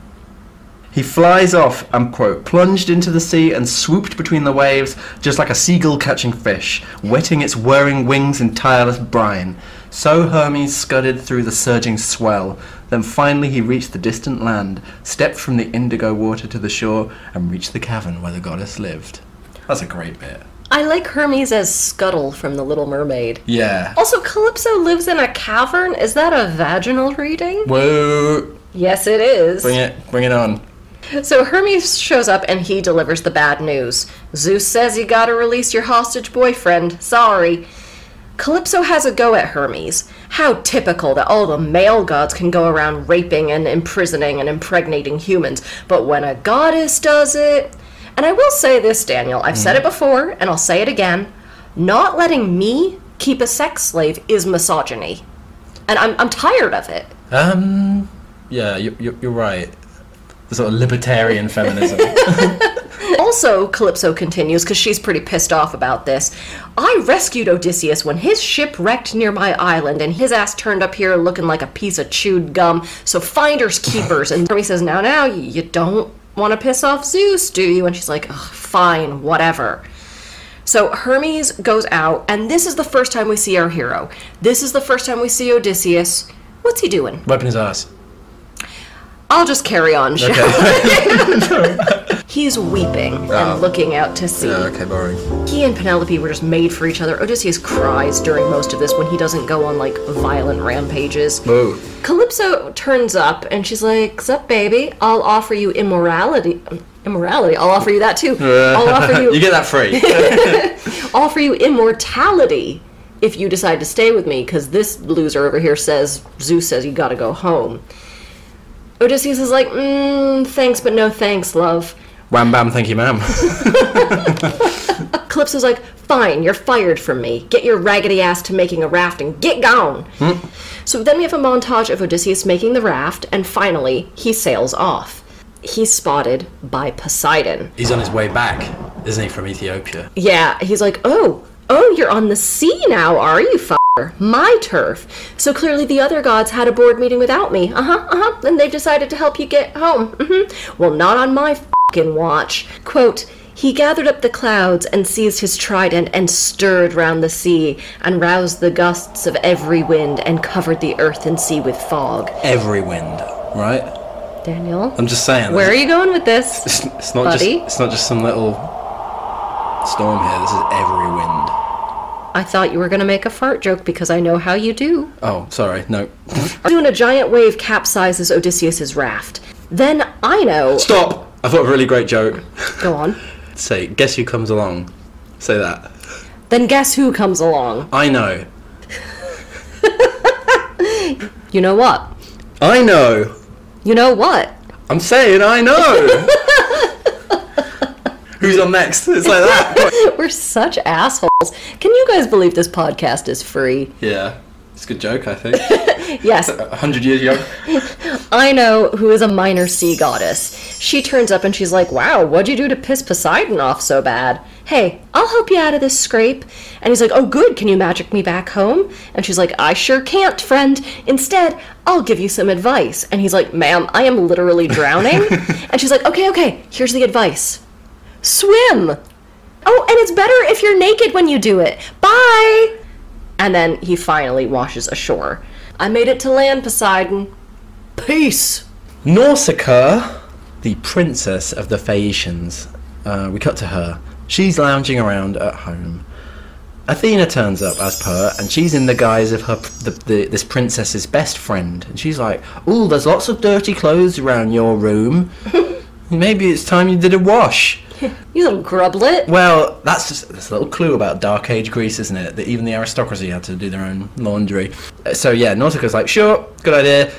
He flies off and, quote, plunged into the sea and swooped between the waves just like a seagull catching fish, wetting its whirring wings in tireless brine. So Hermes scudded through the surging swell. Then finally he reached the distant land, stepped from the indigo water to the shore, and reached the cavern where the goddess lived. That's a great bit. I like Hermes as Scuttle from The Little Mermaid. Yeah. Also, Calypso lives in a cavern. Is that a vaginal reading? Whoa. Yes, it is. Bring it, bring it on. So Hermes shows up and he delivers the bad news. Zeus says you gotta release your hostage boyfriend. Sorry. Calypso has a go at Hermes. How typical that all the male gods can go around raping and imprisoning and impregnating humans, but when a goddess does it. And I will say this, Daniel, I've said it before and I'll say it again. Not letting me keep a sex slave is misogyny. And I'm, I'm tired of it. Um, yeah, you, you, you're right. The sort of libertarian feminism. Also, Calypso continues because she's pretty pissed off about this. I rescued Odysseus when his ship wrecked near my island and his ass turned up here looking like a piece of chewed gum. So finders keepers. And Hermes says, Now, now, you don't want to piss off Zeus, do you? And she's like, Fine, whatever. So Hermes goes out, and this is the first time we see our hero. This is the first time we see Odysseus. What's he doing? Wiping his ass. I'll just carry on, shall Okay. He's weeping and um, looking out to sea. okay, boring. He and Penelope were just made for each other. Odysseus cries during most of this when he doesn't go on like violent rampages. Whoa. Calypso turns up and she's like, Sup, baby? I'll offer you immorality. Immorality? I'll offer you that too. I'll offer you, you get that free. I'll offer you immortality if you decide to stay with me, because this loser over here says, Zeus says you gotta go home. Odysseus is like, mm, thanks, but no thanks, love. Wham bam, thank you, ma'am. Calypso's like, fine, you're fired from me. Get your raggedy ass to making a raft and get gone. So then we have a montage of Odysseus making the raft, and finally, he sails off. He's spotted by Poseidon. He's on his way back, isn't he, from Ethiopia? Yeah, he's like, oh, oh, you're on the sea now, are you? My turf. So clearly the other gods had a board meeting without me. Uh huh, uh huh. And they've decided to help you get home. Mm-hmm. Well, not on my fing watch. Quote, he gathered up the clouds and seized his trident and stirred round the sea and roused the gusts of every wind and covered the earth and sea with fog. Every wind, right? Daniel, I'm just saying. where are you going with this? It's, it's not buddy? just. It's not just some little storm here. This is every wind. I thought you were going to make a fart joke because I know how you do. Oh, sorry. No. Soon a giant wave capsizes Odysseus's raft. Then I know. Stop. I thought of a really great joke. Go on. Say, guess who comes along? Say that. Then guess who comes along? I know. You know what? I know. You know what? I'm saying I know. Who's on next? It's like that. We're such assholes. Can you guys believe this podcast is free? yeah. It's a good joke, I think. Yes, A hundred years young. I know who is a minor sea goddess. She turns up and she's like, Wow, what'd you do to piss Poseidon off so bad? Hey, I'll help you out of this scrape. And he's like, Oh, good, can you magic me back home? And she's like, I sure can't, friend. Instead, I'll give you some advice. And he's like, Ma'am, I am literally drowning. and she's like, Okay, okay, here's the advice swim. Oh, and it's better if you're naked when you do it. Bye! And then he finally washes ashore. I made it to land, Poseidon. Peace! Nausicaa, the princess of the Phaeacians. Uh, we cut to her. She's lounging around at home. Athena turns up as per, and she's in the guise of her the, the, this princess's best friend. And she's like, "Ooh, there's lots of dirty clothes around your room. Maybe it's time you did a wash." You little grublet. Well, that's just that's a little clue about Dark Age Greece, isn't it? That even the aristocracy had to do their own laundry. Uh, So yeah, Nausicaa's like, sure, good idea.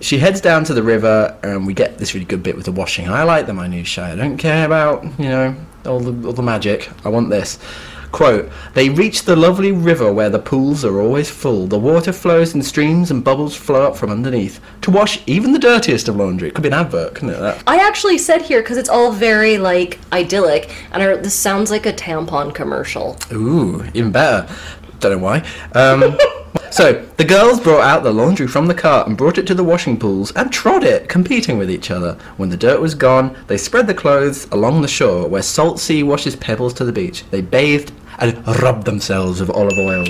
She heads down to the river, and we get this really good bit with the washing. I like the minutiae. I don't care about you know all the all the magic. I want this. Quote, they reach the lovely river where the pools are always full. The water flows in streams and bubbles flow up from underneath to wash even the dirtiest of laundry. It could be an advert, couldn't it? That? I actually said here because it's all very like idyllic, and I, this sounds like a tampon commercial. Ooh, even better. Don't know why. Um, so the girls brought out the laundry from the cart and brought it to the washing pools and trod it, competing with each other. When the dirt was gone, they spread the clothes along the shore where salt sea washes pebbles to the beach. They bathed and rubbed themselves with olive oil.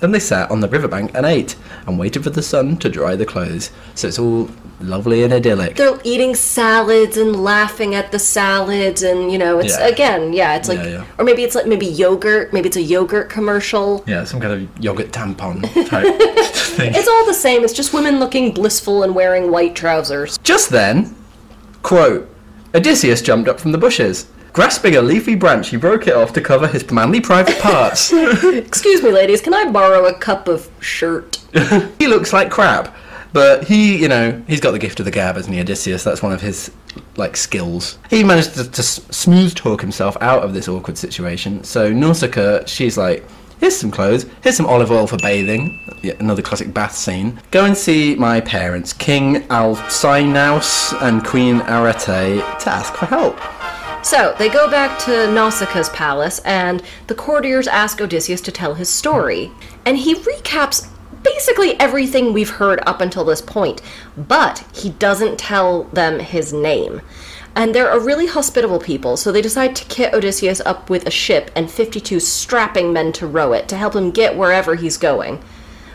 Then they sat on the riverbank and ate and waited for the sun to dry the clothes. So it's all lovely and idyllic. They're eating salads and laughing at the salads, and you know, it's Yeah. again, yeah, it's like, Yeah, yeah. or maybe it's like maybe yogurt, maybe it's a yogurt commercial. Yeah, some kind of yogurt tampon type thing. It's all the same. It's just women looking blissful and wearing white trousers. Just then, quote, Odysseus jumped up from the bushes. Grasping a leafy branch, he broke it off to cover his manly private parts. Excuse me, ladies, can I borrow a cup of shirt? he looks like crap, but he, you know, he's got the gift of the gab, hasn't he, Odysseus? That's one of his, like, skills. He managed to, to smooth talk himself out of this awkward situation. So Nausicaa, she's like, here's some clothes, here's some olive oil for bathing. Yeah, another classic bath scene. Go and see my parents, King Alcinous and Queen Arete, to ask for help. So they go back to Nausicaa's palace, and the courtiers ask Odysseus to tell his story. And he recaps basically everything we've heard up until this point, but he doesn't tell them his name. And they're a really hospitable people, so they decide to kit Odysseus up with a ship and 52 strapping men to row it to help him get wherever he's going.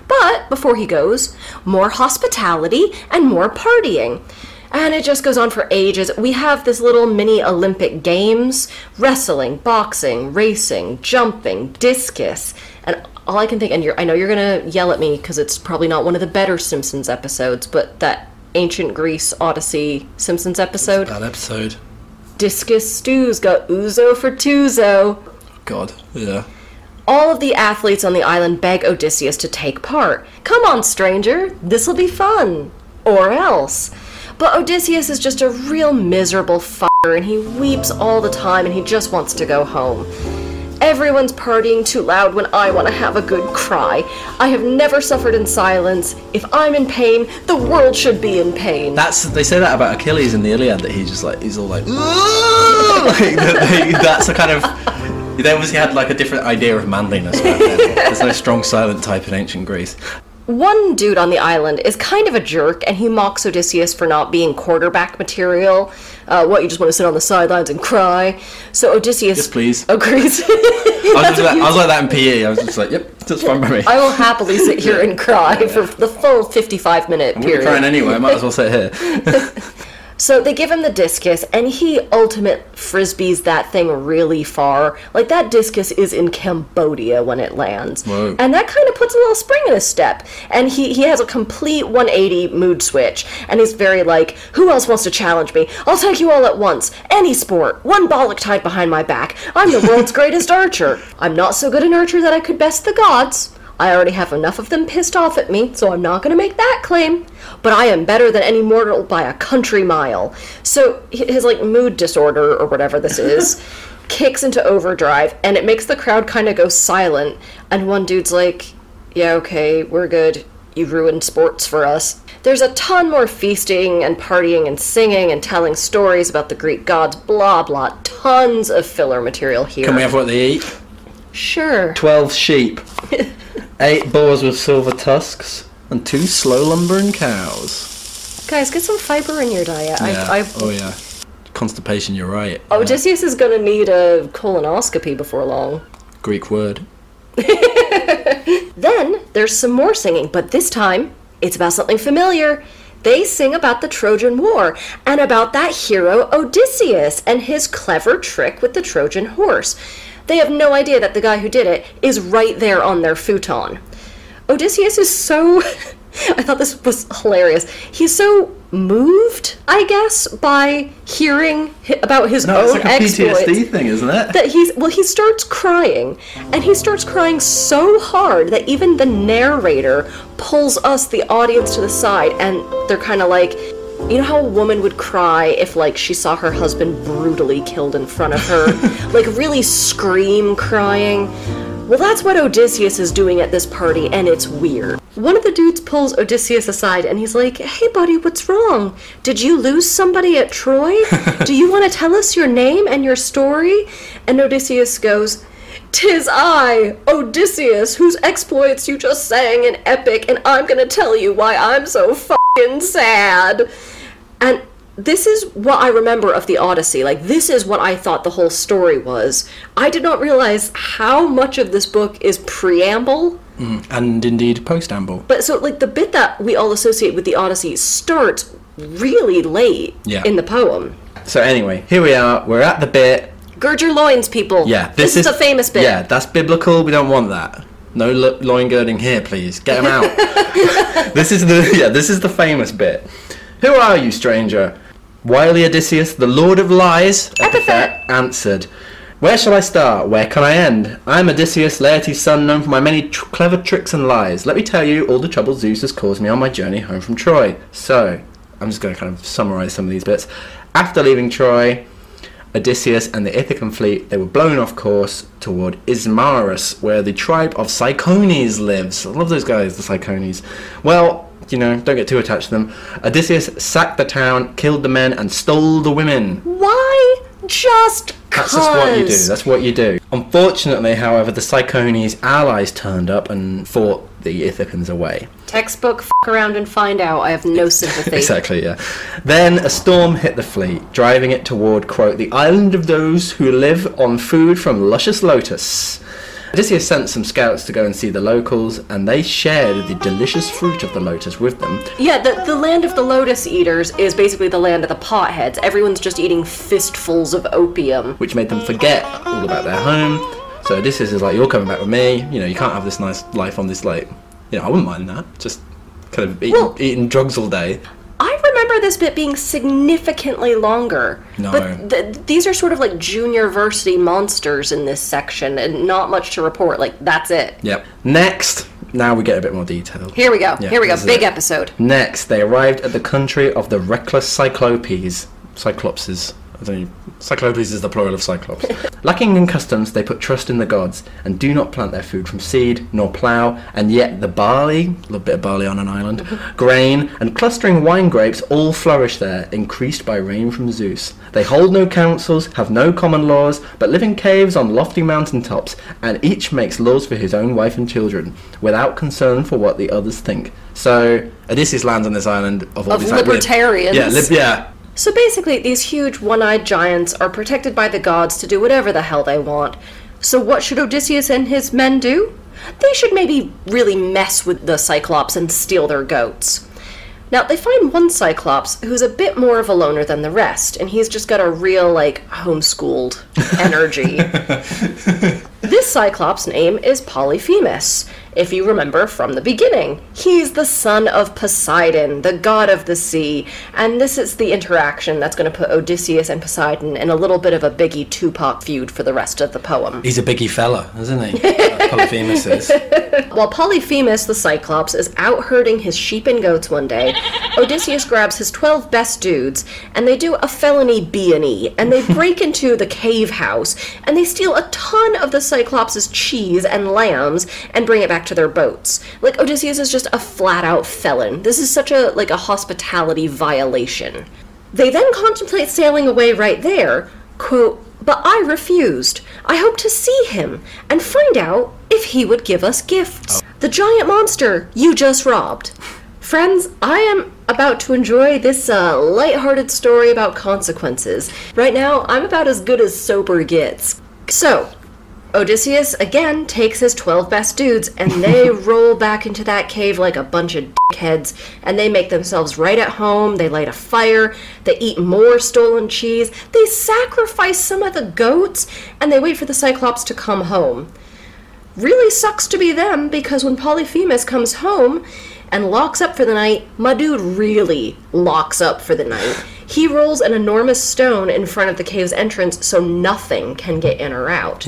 But before he goes, more hospitality and more partying. And it just goes on for ages. We have this little mini Olympic Games wrestling, boxing, racing, jumping, discus. And all I can think, and you're, I know you're going to yell at me because it's probably not one of the better Simpsons episodes, but that ancient Greece Odyssey Simpsons episode. That episode. Discus Stew's got Uzo for Tuzo. God, yeah. All of the athletes on the island beg Odysseus to take part. Come on, stranger, this'll be fun. Or else. But Odysseus is just a real miserable fucker and he weeps all the time and he just wants to go home. Everyone's partying too loud when I want to have a good cry. I have never suffered in silence. If I'm in pain, the world should be in pain. That's they say that about Achilles in the Iliad that he's just like he's all like, like that they- that's a kind of they obviously had like a different idea of manliness back then. There's no strong silent type in ancient Greece. One dude on the island is kind of a jerk, and he mocks Odysseus for not being quarterback material. Uh, what, you just want to sit on the sidelines and cry? So Odysseus Yes, please. agrees. I was, like, I was like that in PE. I was just like, yep, that's fine by me. I will happily sit here and cry for the full 55 minute I'm crying period. anyway. I might as well sit here. So they give him the discus, and he ultimate frisbees that thing really far. Like that discus is in Cambodia when it lands, Whoa. and that kind of puts a little spring in his step. And he he has a complete 180 mood switch, and he's very like, "Who else wants to challenge me? I'll take you all at once. Any sport, one bollock tied behind my back. I'm the world's greatest archer. I'm not so good an archer that I could best the gods." I already have enough of them pissed off at me, so I'm not going to make that claim. But I am better than any mortal by a country mile. So his like mood disorder or whatever this is kicks into overdrive, and it makes the crowd kind of go silent. And one dude's like, "Yeah, okay, we're good. You ruined sports for us." There's a ton more feasting and partying and singing and telling stories about the Greek gods, blah blah. Tons of filler material here. Can we have what they eat? Sure. Twelve sheep, eight boars with silver tusks, and two slow lumbering cows. Guys, get some fiber in your diet. Yeah. I, I, oh yeah. Constipation. You're right. Oh, Odysseus is gonna need a colonoscopy before long. Greek word. Then there's some more singing, but this time it's about something familiar. They sing about the Trojan War and about that hero Odysseus and his clever trick with the Trojan horse. They have no idea that the guy who did it is right there on their futon. Odysseus is so. I thought this was hilarious. He's so moved, I guess, by hearing about his No, it's own like a exploits PTSD thing, isn't it? that he's well he starts crying and he starts crying so hard that even the narrator pulls us the audience to the side and they're kind of like you know how a woman would cry if like she saw her husband brutally killed in front of her? Like really scream crying? Well that's what odysseus is doing at this party and it's weird. One of the dudes pulls odysseus aside and he's like hey buddy what's wrong? Did you lose somebody at troy? Do you want to tell us your name and your story? And odysseus goes Tis I, Odysseus, whose exploits you just sang in epic, and I'm gonna tell you why I'm so fucking sad. And this is what I remember of the Odyssey. Like, this is what I thought the whole story was. I did not realize how much of this book is preamble. Mm, and indeed, postamble. But so, like, the bit that we all associate with the Odyssey starts really late Yeah. in the poem. So anyway, here we are. We're at the bit. Gird your loins, people. Yeah, this, is, a famous bit. Yeah, that's biblical. We don't want that. No lo- loin girding here, please. Get him out. this is the yeah. This is the famous bit. Who are you, stranger? Wily Odysseus, the Lord of Lies, Epithet. answered. Where shall I start? Where can I end? I am Odysseus, Laertes' son, known for my many tr- clever tricks and lies. Let me tell you all the trouble Zeus has caused me on my journey home from Troy. So, I'm just going to kind of summarize some of these bits. After leaving Troy, Odysseus and the Ithacan fleet, they were blown off course toward Ismarus, where the tribe of Cicones lives. I love those guys, the Cicones. Well, you know, don't get too attached to them. Odysseus sacked the town, killed the men, and stole the women. Why? Just That's just what you do. That's what you do. Unfortunately, however, the Cicones allies turned up and fought the Ithacans away. Textbook, f around and find out. I have no sympathy. Exactly, yeah. Then a storm hit the fleet, driving it toward, quote, the island of those who live on food from luscious lotus. Odysseus sent some scouts to go and see the locals, and they shared the delicious fruit of the lotus with them. Yeah, the, the land of the lotus eaters is basically the land of the potheads. Everyone's just eating fistfuls of opium. which made them forget all about their home. So Odysseus is like, "You're coming back with me. You know, you can't have this nice life on this like, you know, I wouldn't mind that. Just kind of eating, Well- eating drugs all day." I remember this bit being significantly longer. No. But th- these are sort of like junior varsity monsters in this section, and not much to report. Like, that's it. Yep. Next, now we get a bit more detail. Here we go. Yeah, Here we go. Big it. episode. Next, they arrived at the country of the reckless Cyclopes. Cyclopses. Know. Cyclopes is the plural of Cyclops. Lacking in customs, they put trust in the gods and do not plant their food from seed nor plough, and yet the barley, a little bit of barley on an island, grain, and clustering wine grapes all flourish there, increased by rain from Zeus. They hold no councils, have no common laws, but live in caves on lofty mountain tops, and each makes laws for his own wife and children, without concern for what the others think. So Odysseus lands on this island of all Of these like, lib- libertarians. yeah, lib- yeah. So basically, these huge one eyed giants are protected by the gods to do whatever the hell they want. So, what should Odysseus and his men do? They should maybe really mess with the Cyclops and steal their goats. Now, they find one Cyclops who's a bit more of a loner than the rest, and he's just got a real, like, homeschooled energy. this Cyclops' name is Polyphemus, if you remember from the beginning. He's the son of Poseidon, the god of the sea, and this is the interaction that's going to put Odysseus and Poseidon in a little bit of a Biggie Tupac feud for the rest of the poem. He's a biggie fella, isn't he? Polyphemus is. While Polyphemus the Cyclops is out herding his sheep and goats one day, Odysseus grabs his 12 best dudes and they do a felony B&E and they break into the cave house and they steal a ton of the Cyclops' cheese and lambs and bring it back to their boats. Like Odysseus is just a flat out felon. This is such a like a hospitality violation. They then contemplate sailing away right there, quote, but I refused. I hope to see him and find out if he would give us gifts. The giant monster you just robbed. Friends, I am about to enjoy this uh, lighthearted story about consequences. Right now, I'm about as good as sober gets. So, Odysseus again takes his 12 best dudes and they roll back into that cave like a bunch of dickheads and they make themselves right at home. They light a fire, they eat more stolen cheese, they sacrifice some of the goats, and they wait for the Cyclops to come home. Really sucks to be them because when Polyphemus comes home and locks up for the night, my dude really locks up for the night. He rolls an enormous stone in front of the cave's entrance so nothing can get in or out.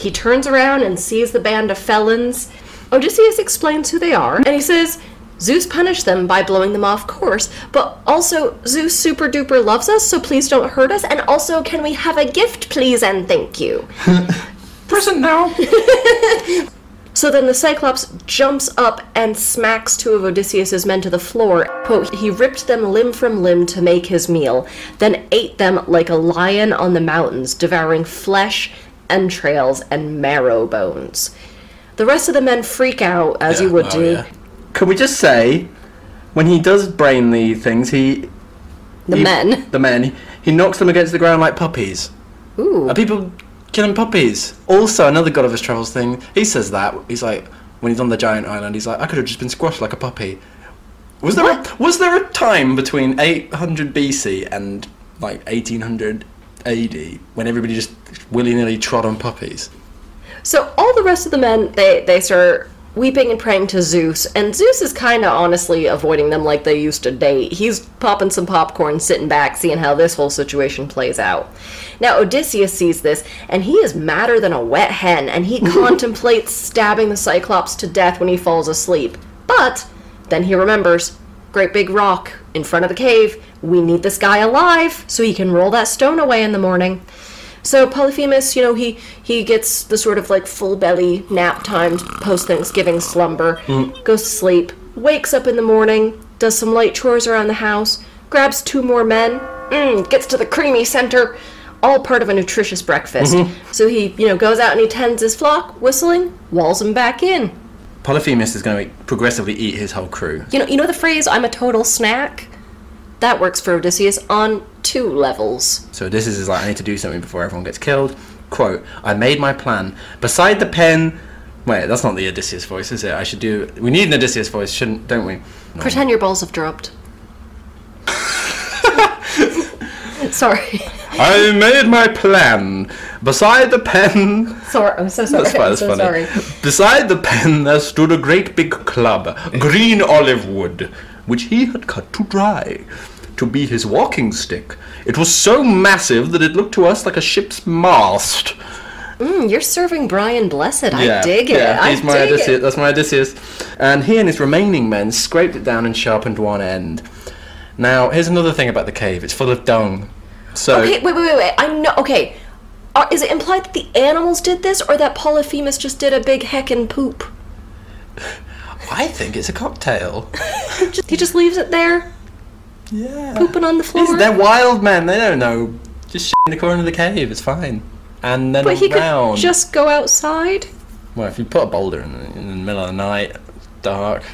He turns around and sees the band of felons. Odysseus explains who they are, and he says, Zeus punished them by blowing them off course, but also Zeus super duper loves us, so please don't hurt us, and also can we have a gift, please, and thank you. Present now. So then the Cyclops jumps up and smacks two of Odysseus's men to the floor. Quote, he ripped them limb from limb to make his meal, then ate them like a lion on the mountains, devouring flesh, entrails, and marrow bones. The rest of the men freak out, as you would Oh, do. yeah. Can we just say, when he does brain the things, he The he- men. the men, he knocks them against the ground like puppies. Ooh. Are people killing puppies? Also, another Gulliver's Travels thing. He says that he's like when he's on the giant island, he's like, I could have just been squashed like a puppy. Was there a, was there a time between 800 BC and like 1800 AD when everybody just willy nilly trod on puppies? So all the rest of the men, they they start weeping and praying to Zeus, and Zeus is kind of honestly avoiding them like they used to date. He's popping some popcorn, sitting back, seeing how this whole situation plays out. Now Odysseus sees this, and he is madder than a wet hen, and he contemplates stabbing the Cyclops to death when he falls asleep. But then he remembers. Great big rock in front of the cave. We need this guy alive so he can roll that stone away in the morning. So Polyphemus, you know, he he gets the sort of like full belly nap timed post Thanksgiving slumber, goes to sleep, wakes up in the morning, does some light chores around the house, grabs two more men, mm, gets to the creamy center, all part of a nutritious breakfast. So he, you know, goes out and he tends his flock, whistling, walls them back in. Polyphemus is going to progressively eat his whole crew. You know, you know the phrase "I'm a total snack." That works for Odysseus on two levels. So this is like I need to do something before everyone gets killed. quote, I made my plan. Beside the pen. Wait, that's not the Odysseus voice, is it? I should do. We need an Odysseus voice, shouldn't, don't we? Pretend your balls have dropped. Sorry. I made my plan. Beside the pen. Sorry, I'm so sorry. That's fine, I'm that's so funny. sorry. Beside the pen there stood a great big club, green olive wood, which he had cut to dry, to be his walking stick. It was so massive that it looked to us like a ship's mast. Mm, you're serving Brian Blessed. I dig it. Yeah, I my dig Odysseus. it. That's my Odysseus. And he and his remaining men scraped it down and sharpened one end. Now, here's another thing about the cave. It's full of dung. So Okay, wait, wait, wait, wait. I know. Okay, Are, is it implied that the animals did this, or that Polyphemus just did a big heckin' poop? I think it's a cocktail. Just, he just leaves it there, Yeah. pooping on the floor. These- They're wild men. They don't know. Just shit in the corner of the cave. It's fine. And then but he could just go outside. Well, if you put a boulder in the, in the middle of the night, dark.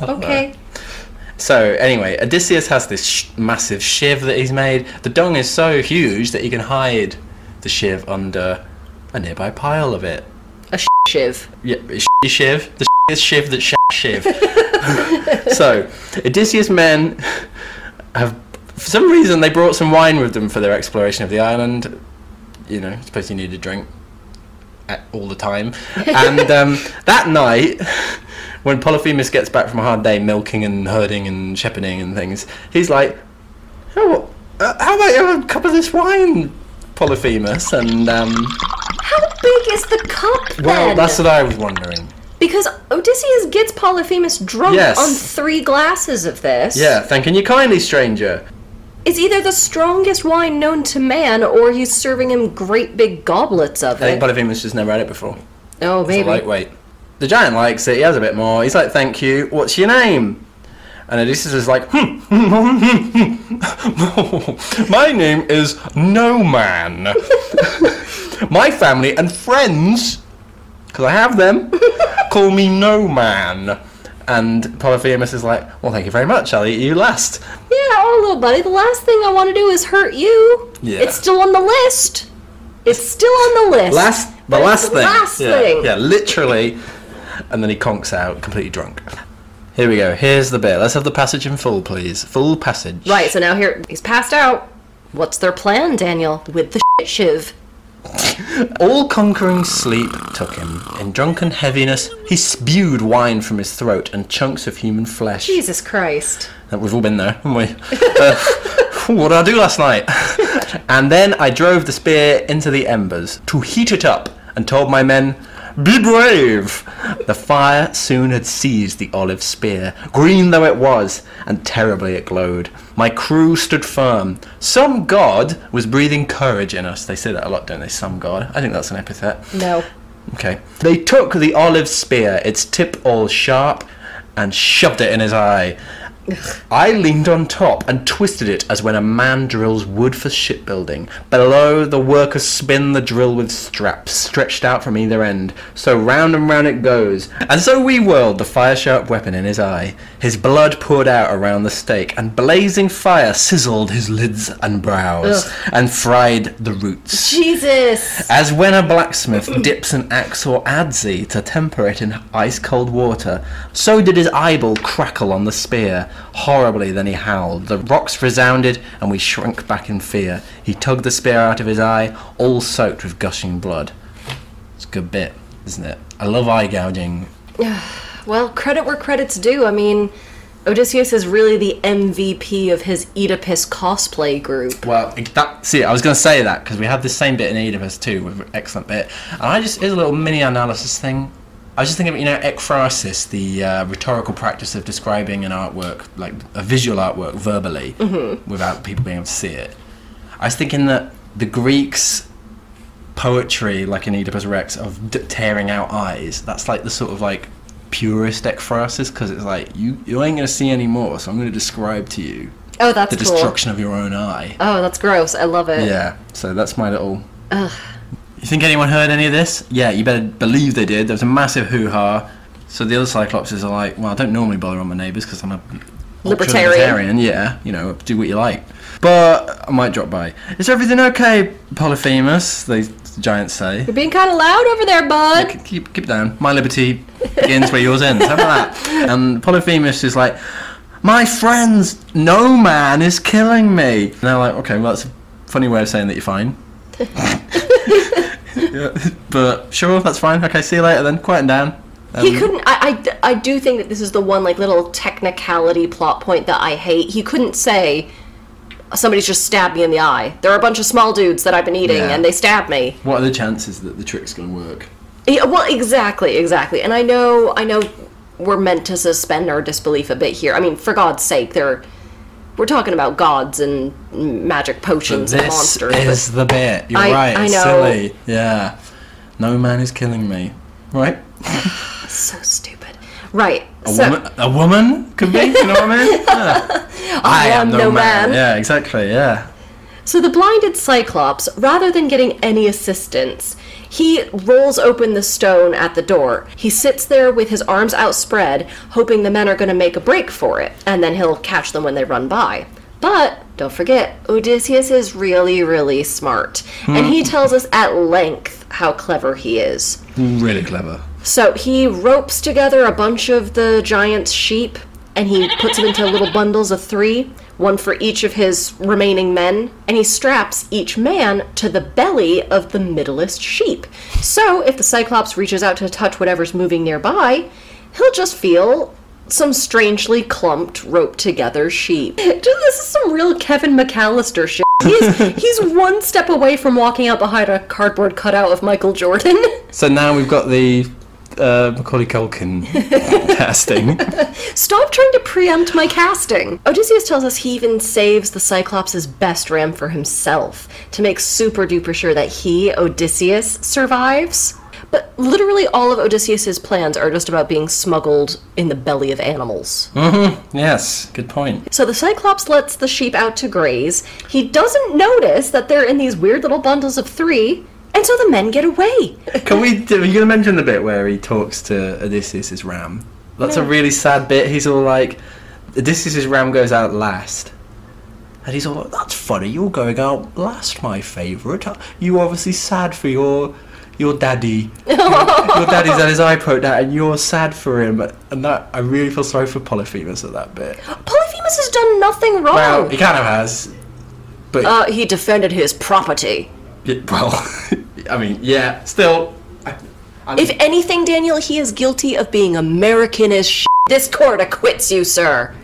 Don't know. So anyway, Odysseus has this sh- massive shiv that he's made. The dung is so huge that he can hide the shiv under a nearby pile of it. A shiv. Yeah, sh- shiv. The sh- is shiv that sh- shiv. so Odysseus' men have, for some reason, they brought some wine with them for their exploration of the island. You know, I suppose you need a drink at, all the time. And um, that night, when Polyphemus gets back from a hard day milking and herding and shepherding and things, he's like, "Oh, uh, how about you have a cup of this wine, Polyphemus?" And um, How big is the cup then? well, that's what I was wondering. because Odysseus gets Polyphemus drunk Yes. on three glasses of this. Yeah, thanking you kindly, stranger. It's either the strongest wine known to man, or he's serving him great big goblets of it. I think it. Polyphemus just never had it before. oh, It's a maybe. lightweight. The giant likes it. He has a bit more. He's like, "Thank you. What's your name?" And Odysseus is like, "Hmm, hmm, hmm, hmm "My name is No Man. My family and friends, because I have them, call me No Man." And Polyphemus is like, "Well, thank you very much. I'll eat you last." Yeah, oh, little buddy, the last thing I want to do is hurt you. Yeah. It's still on the list. It's still on the list. Last, the last the thing. last yeah, thing. Yeah, literally. And then he conks out, completely drunk. Here we go. Here's the bit. Let's have the passage in full, please. Full passage. Right, so now here, he's passed out. What's their plan, Daniel, with the shit shiv? All conquering sleep took him. In drunken heaviness, he spewed wine from his throat and chunks of human flesh. Jesus Christ. That We've all been there, haven't we? Uh, what did I do last night? and then I drove the spear into the embers to heat it up and told my men, Be brave! The fire soon had seized the olive spear, green though it was, and terribly it glowed. My crew stood firm. Some god was breathing courage in us. They say that a lot, don't they? Some god. I think that's an epithet. No. Okay. They took the olive spear, its tip all sharp, and shoved it in his eye. I leaned on top and twisted it as when a man drills wood for shipbuilding. Below, the workers spin the drill with straps stretched out from either end. So round and round it goes. And so we whirled the fire sharp weapon in his eye. His blood poured out around the stake, and blazing fire sizzled his lids and brows, and fried the roots. Jesus. As when a blacksmith dips an axe or adze to temper it in ice cold water, so did his eyeball crackle on the spear. Horribly then he howled. The rocks resounded, and we shrunk back in fear. He tugged the spear out of his eye, all soaked with gushing blood. It's a good bit, isn't it? I love eye gouging. Well, credit where credit's due. I mean, Odysseus is really the MVP of his Oedipus cosplay group. Well, that, see, I was going to say that because we had the same bit in Oedipus too, with excellent bit. And I just, here's a little mini analysis thing. I was just thinking of, you know, ekphrasis, the uh, rhetorical practice of describing an artwork, like a visual artwork, verbally, without people being able to see it. I was thinking that the Greeks' poetry, like in Oedipus Rex, of d- tearing out eyes, that's like the sort of like purist ekphrasis because it's like, you, you ain't going to see any more, so I'm going to describe to you Oh, that's the cool. destruction of your own eye. Oh, that's gross. I love it. Yeah, so that's my little. You think anyone heard any of this? Yeah, you better believe they did. There was a massive hoo ha. So the other Cyclopses are like, well, I don't normally bother on my neighbours because I'm a Libertarian. ultra-libertarian, Yeah, you know, do what you like. But I might drop by. Is everything okay, Polyphemus? They the giants say. You're being kind of loud over there, bud. Keep, keep, keep it down. My liberty begins where yours ends. How about that? And Polyphemus is like, my friends, no man is killing me. And they're like, okay, well, that's a funny way of saying that you're fine. yeah, but sure, that's fine. Okay, see you later then. Quieten down. He Um, couldn't. I, I, I do think that this is the one like little technicality plot point that I hate. He couldn't say somebody's just stabbed me in the eye. There are a bunch of small dudes that I've been eating, Yeah. and they stabbed me. What are the chances that the trick's going to work? Yeah, well, exactly, exactly. And I know, I know, we're meant to suspend our disbelief a bit here. I mean, for God's sake, they're we're talking about gods and magic potions and this monsters. is the bit. You're I- right. I know. silly. Yeah. No man is killing me. Right? so stupid. Right. A so, woman. A woman could be. You know what I mean? Yeah. I am am no, no man. man. Yeah. Exactly. Yeah. So the blinded Cyclops, rather than getting any assistance, he rolls open the stone at the door. He sits there with his arms outspread, hoping the men are going to make a break for it, and then he'll catch them when they run by. But don't forget, Odysseus is really, really smart, and he hmm. tells us at length how clever he is. Really clever. So he ropes together a bunch of the giant's sheep and he puts them into little bundles of three, one for each of his remaining men, and he straps each man to the belly of the middlest sheep. So if the Cyclops reaches out to touch whatever's moving nearby, he'll just feel some strangely clumped, roped together sheep. Dude, this is some real Kevin McCallister shit. He's, he's one step away from walking out behind a cardboard cutout of Michael Jordan. So now we've got the uh, Macaulay Culkin casting. Stop trying to preempt my casting. Odysseus tells us he even saves the Cyclops' best ram for himself to make super duper sure that he, Odysseus, survives. But literally all of Odysseus' plans are just about being smuggled in the belly of animals. yes. Good point. So the Cyclops lets the sheep out to graze. He doesn't notice that they're in these weird little bundles of three, and so the men get away. Can we? Do, are you going to mention the bit where he talks to Odysseus' ram? That's a really sad bit. He's all like, Odysseus' ram goes out last. And he's all like, that's funny, you're going out last, my favourite. You're obviously sad for your your daddy. your, your daddy's had his eye poked out and you're sad for him. And that I really feel sorry for Polyphemus at that bit. Polyphemus has done nothing wrong. Well, he kind of has. But, uh, he defended his property. Yeah, well, I mean, yeah, still. I, If anything, Daniel, he is guilty of being American as sh. This court acquits you, sir.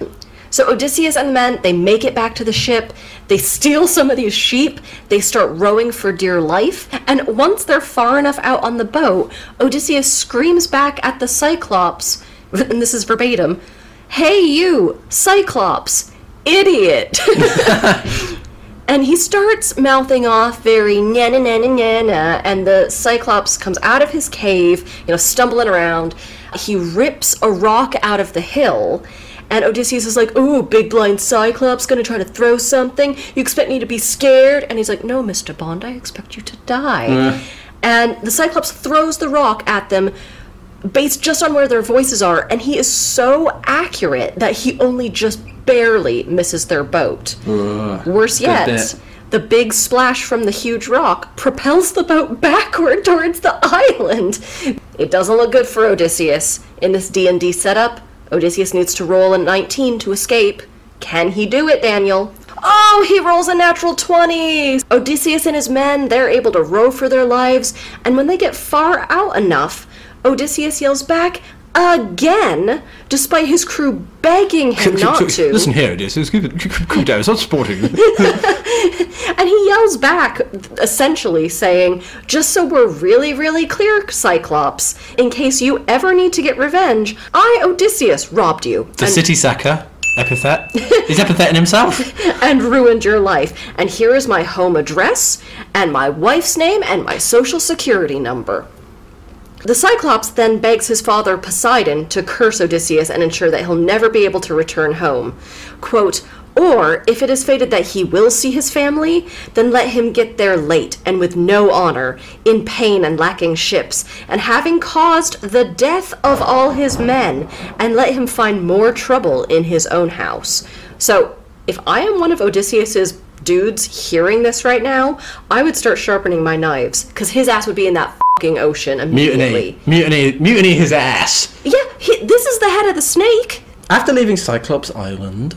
So Odysseus and the men, they make it back to the ship. They steal some of these sheep. They start rowing for dear life. And once they're far enough out on the boat, Odysseus screams back at the Cyclops, and this is verbatim, Hey you, Cyclops, idiot! And he starts mouthing off very na na na na na na, and the Cyclops comes out of his cave, you know, stumbling around. He rips a rock out of the hill, and Odysseus is like, "Ooh, big blind Cyclops gonna try to throw something. You expect me to be scared?" And he's like, "No, Mister Bond, I expect you to die." And the Cyclops throws the rock at them, based just on where their voices are, and he is so accurate that he only just barely misses their boat. Worse yet, the big splash from the huge rock propels the boat backward towards the island. It doesn't look good for Odysseus. In this D&D setup, Odysseus needs to roll a 19 to escape. Can he do it, Daniel? Oh, he rolls a natural 20! Odysseus and his men, they're able to row for their lives, and when they get far out enough, Odysseus yells back again, despite his crew begging him not to. Listen here, Odysseus. Keep it, keep it down. It's not sporting. And he yells back, essentially saying, Just so we're really, really clear, Cyclops, in case you ever need to get revenge, I, Odysseus, robbed you the and, city sacker epithet. He's epithetting himself. and ruined your life. And here is my home address, and my wife's name, and my social security number. The Cyclops then begs his father Poseidon to curse Odysseus and ensure that he'll never be able to return home. Quote, or if it is fated that he will see his family, then let him get there late and with no honor, in pain and lacking ships, and having caused the death of all his men, and let him find more trouble in his own house. So, if I am one of Odysseus's dudes hearing this right now, I would start sharpening my knives because his ass would be in that ocean immediately. Mutiny. Mutiny. Mutiny his ass. Yeah, he, this is the head of the snake. After leaving Cyclops Island,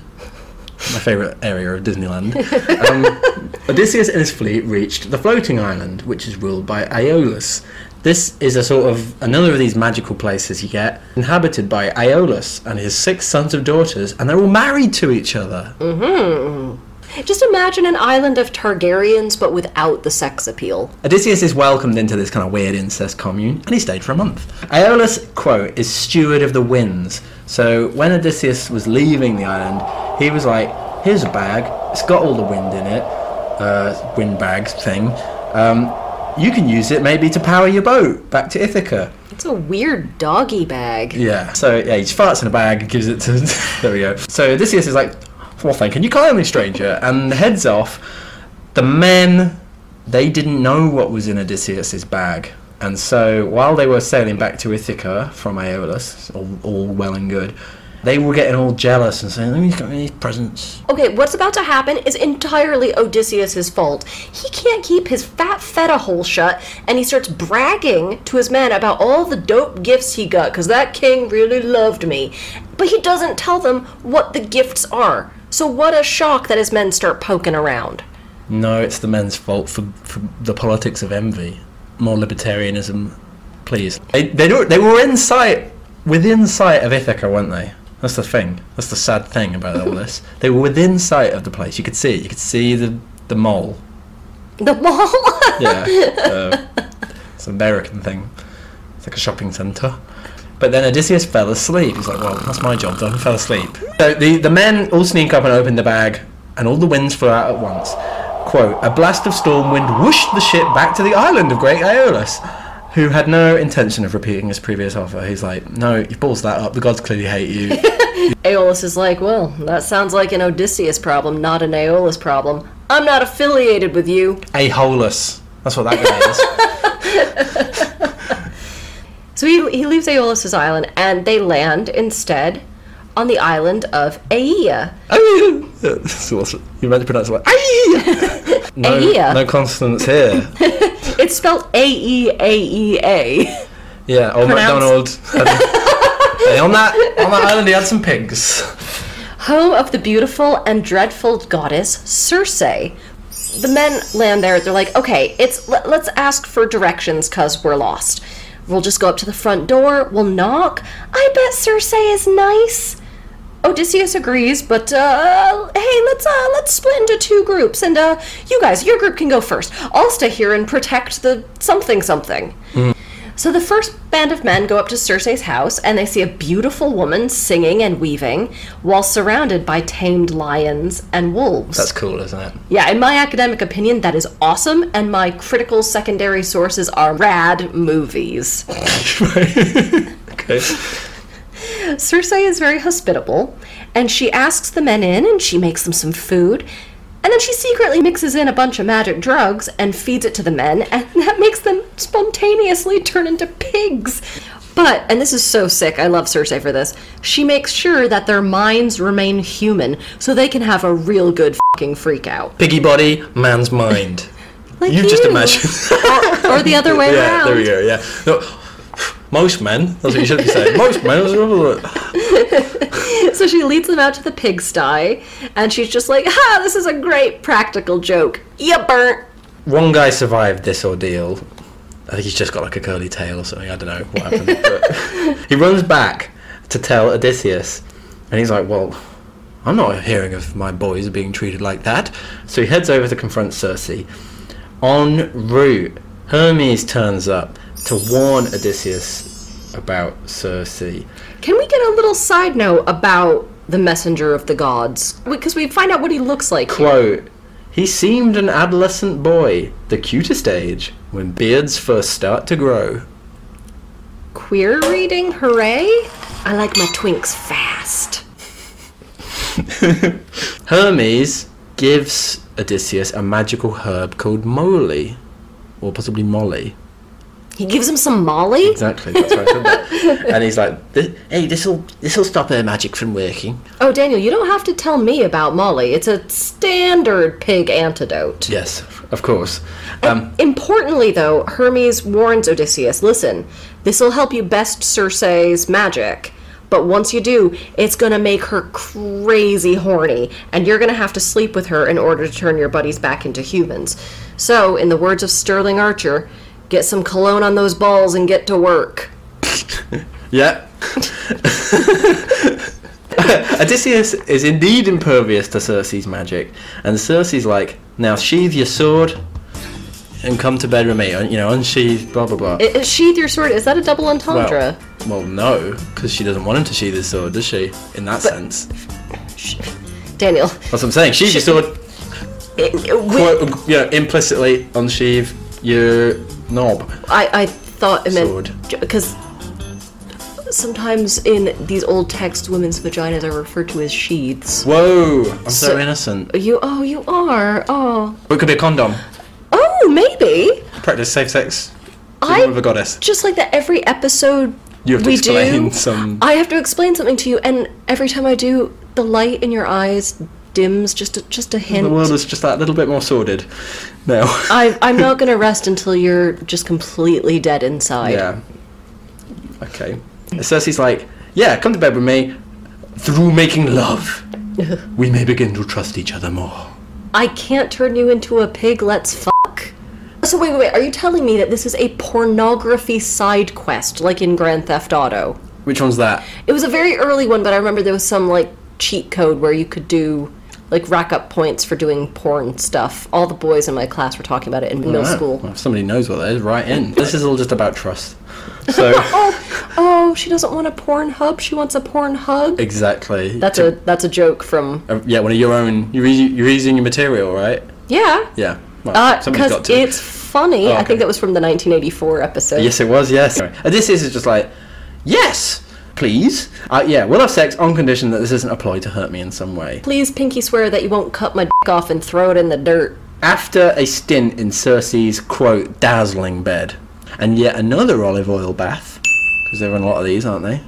my favourite area of Disneyland, um, Odysseus and his fleet reached the floating island, which is ruled by Aeolus. This is a sort of another of these magical places you get, inhabited by Aeolus and his six sons and daughters, and they're all married to each other. Just imagine an island of Targaryens, but without the sex appeal. Odysseus is welcomed into this kind of weird incest commune, and he stayed for a month. Aeolus, quote, is steward of the winds. So when Odysseus was leaving the island, he was like, here's a bag, it's got all the wind in it, uh, wind bag thing. Um, you can use it maybe to power your boat back to Ithaca. It's a weird doggy bag. Yeah. So yeah, he farts in a bag, gives it to. there we go. So Odysseus is like, "Well, thank you kindly, stranger," and heads off. The men, they didn't know what was in Odysseus's bag, and so while they were sailing back to Ithaca from Aeolus, all, all well and good, they were getting all jealous and saying, "Let me got these presents." Okay, what's about to happen is entirely Odysseus' fault. He can't keep his fat feta hole shut, and he starts bragging to his men about all the dope gifts he got, because that king really loved me. But he doesn't tell them what the gifts are. So what a shock that his men start poking around. No, it's the men's fault for, for the politics of envy. More libertarianism, please. They, they, were- they were in sight, within sight of Ithaca, weren't they? That's the thing. That's the sad thing about all this. They were within sight of the place. You could see it. You could see the, the mole. The mall? Yeah. uh, it's an American thing. It's like a shopping centre. But then Odysseus fell asleep. He's like, well, that's my job done. He fell asleep. So the, the men all sneak up and open the bag, and all the winds flew out at once. Quote, a blast of storm wind whooshed the ship back to the island of Great Aeolus, who had no intention of repeating his previous offer. He's like, no, you balls that up. The gods clearly hate you. Aeolus is like, well, that sounds like an Odysseus problem, not an Aeolus problem. I'm not affiliated with you. Aeolus. That's what that guy is. So he, he leaves Aeolus' island, and they land instead on the island of Aea. So what's- you meant to pronounce it like Aea. No, Aea. no consonants here. It's spelled A E A E A. Yeah, old Pronounce- MacDonald. Hey, on that on that island, he had some pigs. Home of the beautiful and dreadful goddess Circe. The men land there. They're like, okay, it's let, let's ask for directions because we're lost. We'll just go up to the front door. We'll knock. I bet Circe is nice. Odysseus agrees, but uh, hey, let's uh, let's split into two groups, and uh, you guys, your group can go first. I'll stay here and protect the something something. So the first band of men go up to Circe's house, and they see a beautiful woman singing and weaving, while surrounded by tamed lions and wolves. That's cool, isn't it? yeah, in my academic opinion, that is awesome, and my critical secondary sources are rad movies. okay. Circe is very hospitable, and she asks the men in and she makes them some food. And then she secretly mixes in a bunch of magic drugs and feeds it to the men, and that makes them spontaneously turn into pigs. But, and this is so sick, I love Circe for this, she makes sure that their minds remain human so they can have a real good fucking freak out. Piggy body, man's mind. Like just you. imagined. Or the other way yeah, around. there we go. Yeah. No, most men. That's what you should be saying. Most men. So she leads them out to the pigsty, and she's just like, ha, this is a great practical joke. You burnt. One guy survived this ordeal. I think he's just got like a curly tail or something. I don't know what happened. but he runs back to tell Odysseus, and he's like, "Well, I'm not hearing of my boys being treated like that." So he heads over to confront Circe. En route, Hermes turns up to warn Odysseus about Circe. Can we get a little side note about the messenger of the gods? Because we find out what he looks like. here. Quote, he seemed an adolescent boy, the cutest age, when beards first start to grow. Queer reading, hooray! I like my twinks fast. Hermes gives Odysseus a magical herb called moly, or possibly molly. He gives him some Molly. Exactly. That's right. I said that. and he's like, "Hey, this'll this'll stop her magic from working." Oh, Daniel, you don't have to tell me about Molly. It's a standard pig antidote. Yes, of course. Um, Importantly, though, Hermes warns Odysseus listen, this'll help you best Circe's magic. But once you do, it's gonna make her crazy horny, and you're gonna have to sleep with her in order to turn your buddies back into humans. So, in the words of Sterling Archer, get some cologne on those balls and get to work. yeah. Odysseus is indeed impervious to Circe's magic, and Circe's like, "Now sheathe your sword and come to bed with me." You know, unsheathe, blah blah blah. I- I- sheathe your sword. Is that a double entendre? Well, well, no, because she doesn't want him to sheathe his sword, does she? In that sense, Daniel, that's what I'm saying. Sheathe your sword, it- it- we- quote, you know, implicitly unsheathe your knob. I, I thought it Sword. meant because sometimes in these old texts, women's vaginas are referred to as sheaths. Whoa, I'm so, So- innocent. You oh you are oh Or it could be a condom. oh maybe Practice safe sex. I with a goddess. just like that every episode You have to we explain do some- I have to explain something to you and every time I do the light in your eyes dims just a, just a hint. The world is just that little bit more sordid now. I I'm not gonna rest until you're just completely dead inside. yeah. Okay. Circe's like, yeah, come to bed with me. Through making love, we may begin to trust each other more. I can't turn you into a pig. Let's fuck. So wait, wait, wait. Are you telling me that this is a pornography side quest, like in Grand Theft Auto? Which one's that? It was a very early one, but I remember there was some like cheat code where you could do like rack up points for doing porn stuff. All the boys in my class were talking about it in middle Oh, school. Well, if somebody knows what that is, right in. This is all just about trust. So Oh, oh, she doesn't want a porn hub. She wants a porn hug. exactly. That's To- a that's a joke from uh, yeah, one of your own. You're, using- you're using your material, right? yeah. Yeah. Well, Uh, because it's funny. Oh, I think that was from the 1984 episode. Yes, it was. Yes. Odysseus is just like, yes, please. Uh, yeah, we'll have sex on condition that this isn't a ploy to hurt me in some way. Please, Pinky, swear that you won't cut my dick off and throw it in the dirt. After a stint in Circe's quote dazzling bed, and yet another olive oil bath, because there are a lot of these, aren't they?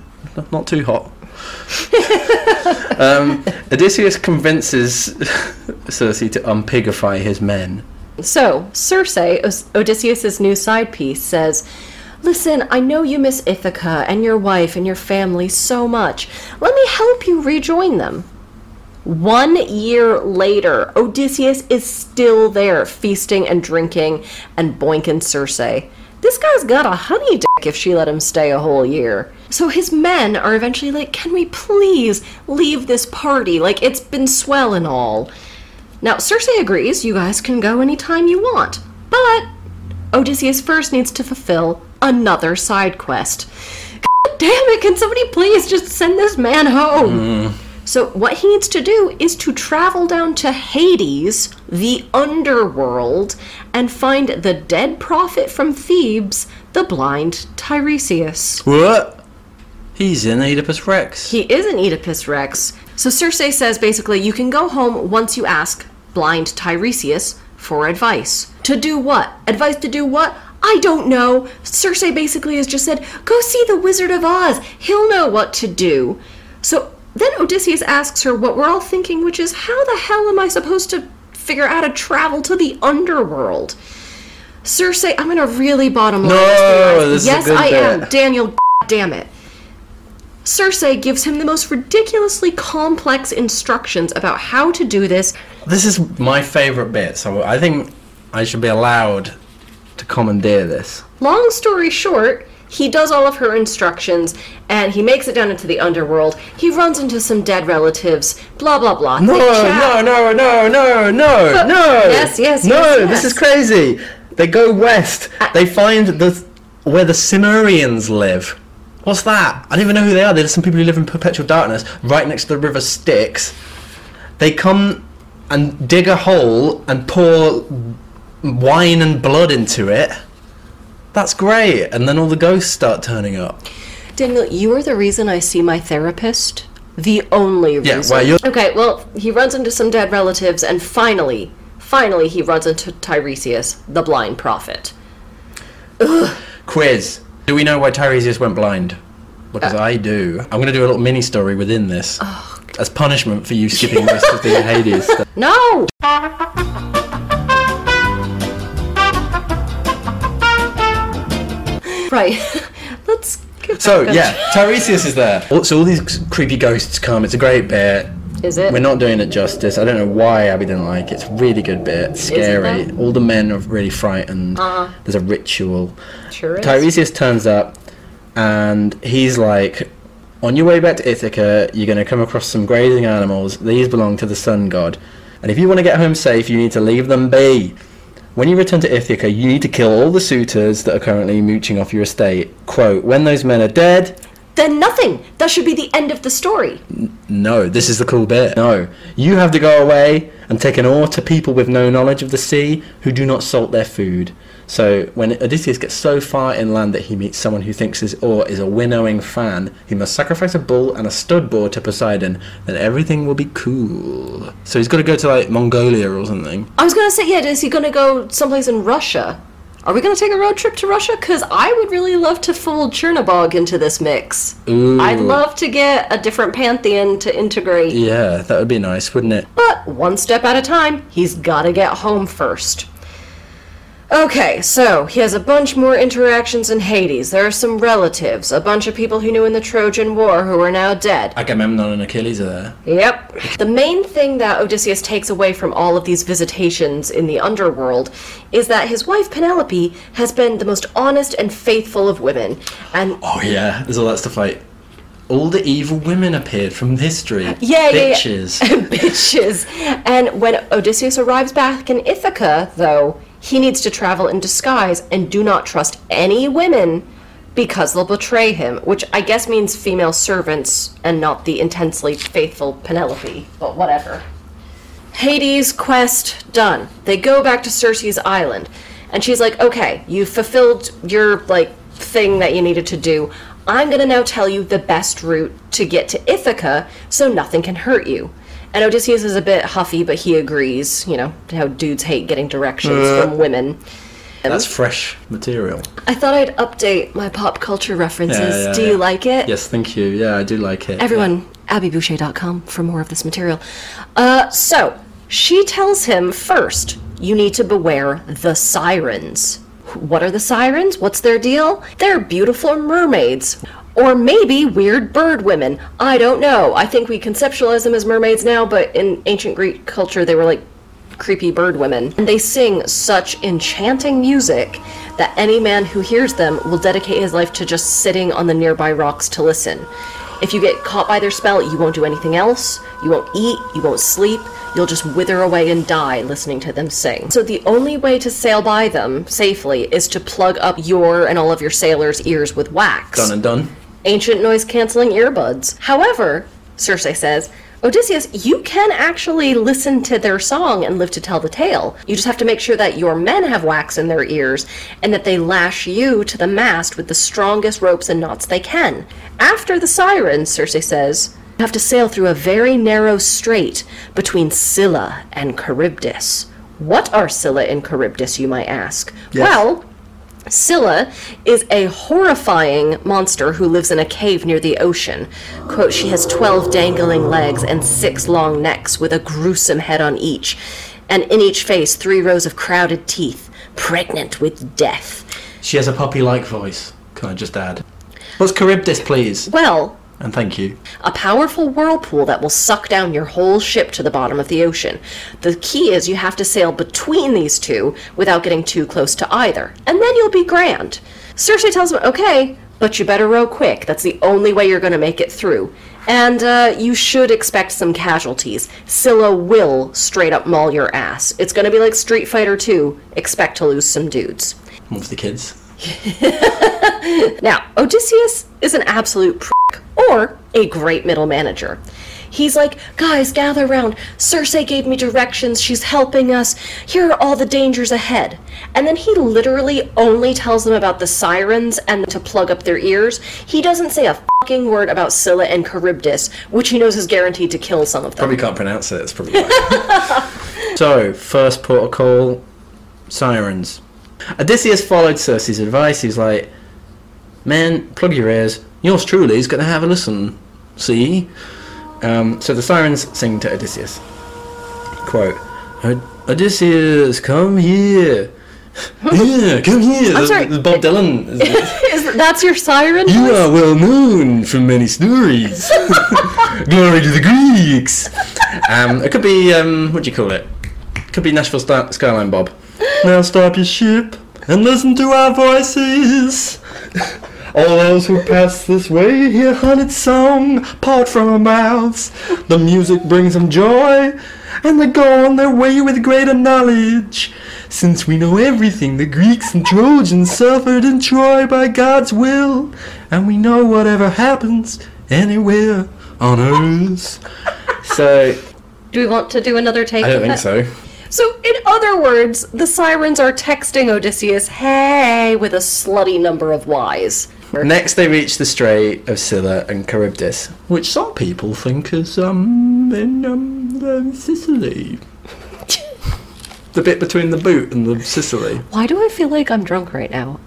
Not, too hot. um, Odysseus convinces Circe to unpigify his men. So, Circe, Odysseus's new side piece, says, Listen, I know you miss Ithaca and your wife and your family so much. Let me help you rejoin them. One year later, Odysseus is still there, feasting and drinking and boinking Circe. This guy's got a honey dick if she let him stay a whole year. So his men are eventually like, Can we please leave this party? Like, it's been swell and all. Now, Circe agrees you guys can go anytime you want, but Odysseus first needs to fulfill another side quest. God damn it, can somebody please just send this man home? Mm-hmm. So, what he needs to do is to travel down to Hades, the underworld, and find the dead prophet from Thebes, the blind Tiresias. What? He's in Oedipus Rex. He is an Oedipus Rex. So Circe says basically you can go home once you ask blind Tiresias for advice. To do what? Advice to do what? I don't know. Circe basically has just said, go see the Wizard of Oz. He'll know what to do. So then Odysseus asks her what we're all thinking, which is, how the hell am I supposed to figure out how to travel to the underworld? Circe, I'm gonna really bottom line No, this for you is a yes, good I am. Daniel, damn it. Circe gives him the most ridiculously complex instructions about how to do this. This is my favourite bit, so I think I should be allowed to commandeer this. Long story short, he does all of her instructions and he makes it down into the underworld. He runs into some dead relatives, blah blah blah. No, no, no, no, no, no, But- no. Yes, yes, No, yes, this yes. is crazy. They go west. They find the where the Cimmerians live. What's that? I don't even know who they are. There's some people who live in perpetual darkness, right next to the river Styx. They come and dig a hole and pour wine and blood into it. That's great. And then all the ghosts start turning up. Daniel, you are the reason I see my therapist. The only Yeah, reason. well, you're- Okay, well, he runs into some dead relatives and finally, finally he runs into Tiresias, the blind prophet. Quiz. Do we know why Tiresias went blind? Because uh. I do. I'm going to do a little mini story within this. Oh, as punishment for you skipping most of the Hades. No! Right. Let's get So, back yeah, Tiresias is there. So all these creepy ghosts come. It's a great bit. Is it? We're not doing it justice. I don't know why Abby didn't like it. It's a really good bit. Scary. though? All the men are really frightened. Uh-huh. There's a ritual. Sure is. Tiresias turns up and he's like, On your way back to Ithaca, you're going to come across some grazing animals. These belong to the sun god. And if you want to get home safe, you need to leave them be. When you return to Ithaca, you need to kill all the suitors that are currently mooching off your estate. Quote, When those men are dead, Then nothing! That should be the end of the story. no, this is the cool bit. No, you have to go away and take an oar to people with no knowledge of the sea who do not salt their food. So when Odysseus gets so far inland that he meets someone who thinks his oar is a winnowing fan, he must sacrifice a bull and a stud boar to Poseidon. Then everything will be cool. So he's got to go to like Mongolia or something. I was gonna say, yeah, is he gonna go someplace in Russia? Are we gonna take a road trip to Russia? Because I would really love to fold Chernobog into this mix. Ooh. I'd love to get a different pantheon to integrate. Yeah, that would be nice, wouldn't it? But one step at a time, he's gotta get home first. Okay, so he has a bunch more interactions in Hades. There are some relatives, a bunch of people he knew in the Trojan War who are now dead. Agamemnon and Achilles are there. Yep. The main thing that Odysseus takes away from all of these visitations in the underworld is that his wife Penelope has been the most honest and faithful of women. And Oh yeah, there's all that stuff like all the evil women appeared from history. Yeah, yeah, yeah. Bitches. bitches. And when Odysseus arrives back in Ithaca, though, he needs to travel in disguise and do not trust any women because they'll betray him, which I guess means female servants and not the intensely faithful Penelope, but whatever. Hades' quest done. They go back to Circe's island, and she's like, "Okay, you fulfilled your like thing that you needed to do. I'm gonna now tell you the best route to get to Ithaca, so nothing can hurt you." And Odysseus is a bit huffy, but he agrees. You know how dudes hate getting directions from women. That's fresh material. I thought I'd update my pop culture references. Yeah, yeah, do yeah. you like it? Yes, thank you. Yeah, I do like it. Everyone, abbyboucher.com for more of this material. Uh, so, she tells him first, you need to beware the sirens. What are the sirens? What's their deal? They're beautiful mermaids. Or maybe weird bird women. I don't know. I think we conceptualize them as mermaids now, but in ancient Greek culture, they were like creepy bird women. And they sing such enchanting music that any man who hears them will dedicate his life to just sitting on the nearby rocks to listen. If you get caught by their spell, you won't do anything else. You won't eat, you won't sleep. You'll just wither away and die listening to them sing. So the only way to sail by them safely is to plug up your and all of your sailors' ears with wax Done and done. Ancient noise canceling earbuds. However, Circe says, Odysseus, you can actually listen to their song and live to tell the tale. You just have to make sure that your men have wax in their ears and that they lash you to the mast with the strongest ropes and knots they can. After the sirens, Circe says, you have to sail through a very narrow strait between Scylla and Charybdis. What are Scylla and Charybdis, you might ask? Yes. Well, Scylla is a horrifying monster who lives in a cave near the ocean. Quote, she has 12 dangling legs and six long necks with a gruesome head on each, and in each face three rows of crowded teeth, pregnant with death. She has a puppy-like voice. Can I just add? What's Charybdis, please? Well, And thank you. a powerful whirlpool that will suck down your whole ship to the bottom of the ocean. The key is you have to sail between these two without getting too close to either, and then you'll be grand. Circe tells him, okay, but you better row quick. That's the only way you're going to make it through. And uh, you should expect some casualties. Scylla will straight up maul your ass. It's going to be like Street Fighter 2. Expect to lose some dudes. Move the kids. Now, Odysseus is an absolute prick, or a great middle manager. He's like, guys, gather round. Circe gave me directions. She's helping us. Here are all the dangers ahead. And then he literally only tells them about the sirens and to plug up their ears. He doesn't say a fucking word about Scylla and Charybdis, which he knows is guaranteed to kill some of them. Probably can't pronounce it. It's probably why. so, first protocol, sirens. Odysseus followed Circe's advice. He was like, Men, plug your ears. Yours truly is going to have a listen. See? Um, so the sirens sing to Odysseus. Quote, Odysseus, come here. yeah, come here. I'm sorry. Bob Dylan. Is that's your siren? You voice? are well known from many stories. Glory to the Greeks. Um, it could be um, what do you call it? Could be Nashville Star- Skyline Bob. Now stop your ship and listen to our voices. All those who pass this way hear honeyed song part from our mouths. The music brings them joy, and they go on their way with greater knowledge. Since we know everything the Greeks and Trojans suffered in Troy by God's will, and we know whatever happens anywhere on earth. So, Do we want to do another take? I don't think that? so. So, in other words, the sirens are texting Odysseus, "Hey," with a slutty number of Y's. Next, they reach the strait of Scylla and Charybdis, which some people think is um in um, um, Sicily. the bit between the boot and the Sicily. Why do I feel like I'm drunk right now?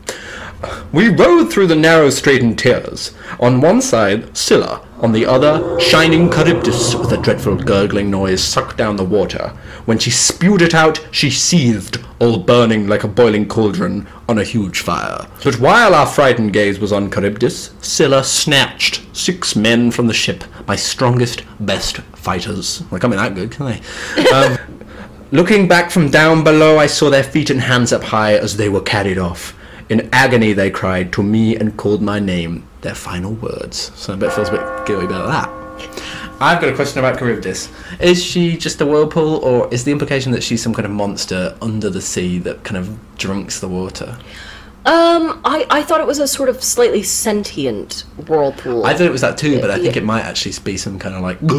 We rode through the narrow strait in tears. On one side, Scylla. On the other, shining Charybdis with a dreadful gurgling noise sucked down the water. When she spewed it out, she seethed, all burning like a boiling cauldron on a huge fire. But while our frightened gaze was on Charybdis, Scylla snatched six men from the ship, my strongest, best fighters. They can't be that good, can they? Um, Looking back from down below, I saw their feet and hands up high as they were carried off. In agony, they cried to me and called my name, their final words. So I bet feels a bit guilty about that. I've got a question about Charybdis. Is she just a whirlpool, or is the implication that she's some kind of monster under the sea that kind of drinks the water? Um, I, I thought it was a sort of slightly sentient whirlpool. I thought it was that too, but I think Yeah. it might actually be some kind of like, like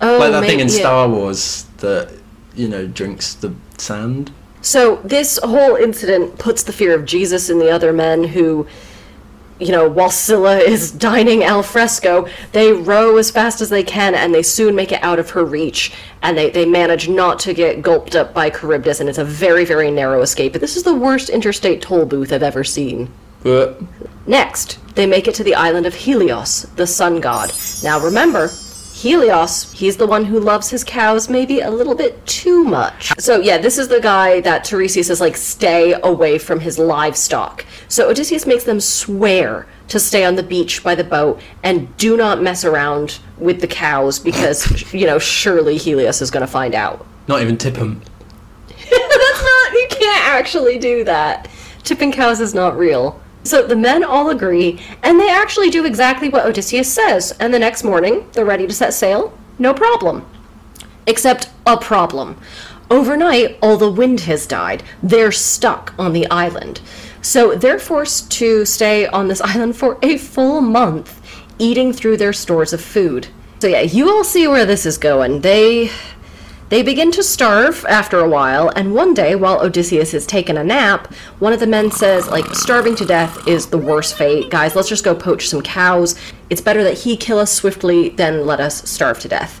oh, that thing in maybe- yeah. Star Wars that you know drinks the sand. So this whole incident puts the fear of Jesus in the other men who, you know, while Scylla is dining al fresco, they row as fast as they can and they soon make it out of her reach. And they, they manage not to get gulped up by Charybdis, and it's a very, very narrow escape. But this is the worst interstate toll booth I've ever seen. Next, they make it to the island of Helios, the sun god. Now remember, Helios, he's the one who loves his cows maybe a little bit too much. So yeah, this is the guy that Tiresias is like, stay away from his livestock. So Odysseus makes them swear to stay on the beach by the boat and do not mess around with the cows because, you know, surely Helios is going to find out. not even tip him. That's not, you can't actually do that. Tipping cows is not real. So the men all agree, and they actually do exactly what Odysseus says, and the next morning, they're ready to set sail. No problem. Except a problem. Overnight, all the wind has died. They're stuck on the island. So they're forced to stay on this island for a full month, eating through their stores of food. So yeah, you all see where this is going. They they begin to starve after a while, and one day, while Odysseus is taking a nap, one of the men says, like, starving to death is the worst fate. Guys, let's just go poach some cows. It's better that he kill us swiftly than let us starve to death.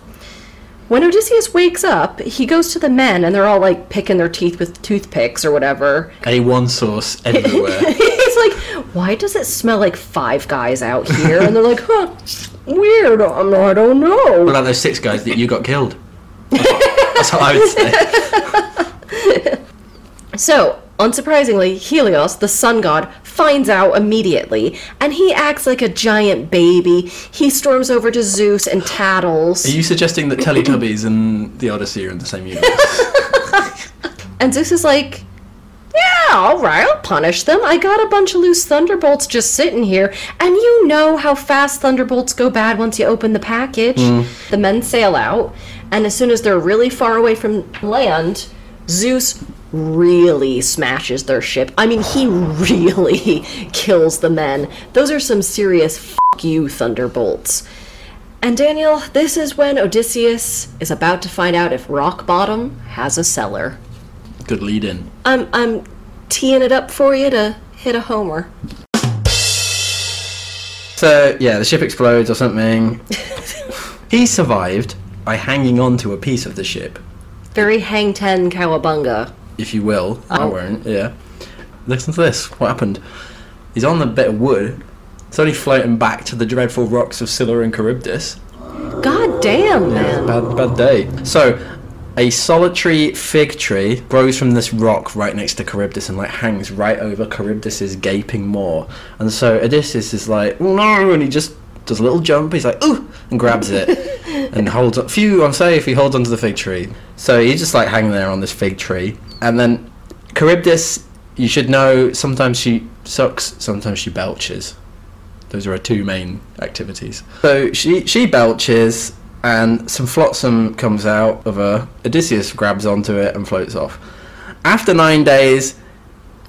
When Odysseus wakes up, he goes to the men, and they're all like picking their teeth with toothpicks or whatever. A1 sauce everywhere. He's like, why does it smell like five guys out here? And they're like, huh, weird. I'm, I don't know. what about those six guys that you got killed? That's what I would say. So, unsurprisingly, Helios, the sun god, finds out immediately, and he acts like a giant baby. He storms over to Zeus and tattles. Are you suggesting that Teletubbies and the Odyssey are in the same universe? And Zeus is like, Yeah, alright, I'll punish them. I got a bunch of loose thunderbolts just sitting here, and you know how fast thunderbolts go bad once you open the package. Hmm. The men sail out, and as soon as they're really far away from land, Zeus really smashes their ship. I mean, he really kills the men. Those are some serious fuck you thunderbolts. And Daniel, this is when Odysseus is about to find out if Rock Bottom has a cellar. Good lead in. I'm I'm teeing it up for you to hit a homer. So, yeah, the ship explodes or something. he survived by hanging on to a piece of the ship, Very hang ten cowabunga. if you will. Oh. I Oh. won't, yeah. Listen to this. What happened? He's on the bit of wood, It's only floating back to the dreadful rocks of Scylla and Charybdis. God damn, man. Bad, bad day. So, a solitary fig tree grows from this rock right next to Charybdis and like hangs right over Charybdis's gaping maw. And so Odysseus is like, "Oh, no, and he just does a little jump. He's like, ooh, and grabs it and holds. on- Phew, I'm safe. He holds onto the fig tree. So he's just like hanging there on this fig tree, and then Charybdis. You should know. Sometimes she sucks. Sometimes she belches. Those are her two main activities. So she she belches, and some flotsam comes out of her. Odysseus grabs onto it and floats off. After nine days,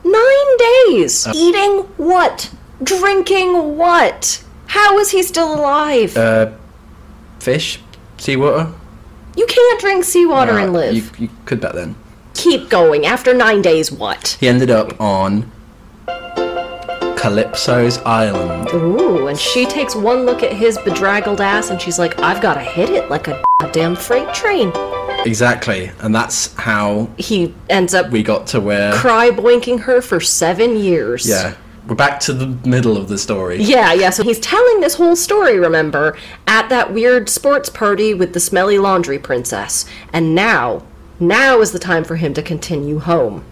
Nine days! Uh, Eating what? Drinking what? How is he still alive? uh, fish, seawater. you can't drink seawater and live. You, you could bet then. Keep going. After nine days, what? He ended up on Calypso's island. Ooh, and she takes one look at his bedraggled ass and she's like, I've gotta hit it like a damn freight train. Exactly, and that's how He ends up we got to where. cry boinking her for seven years. Yeah, we're back to the middle of the story. Yeah, yeah, so he's telling this whole story, remember, at that weird sports party with the smelly laundry princess. And now, now is the time for him to continue home.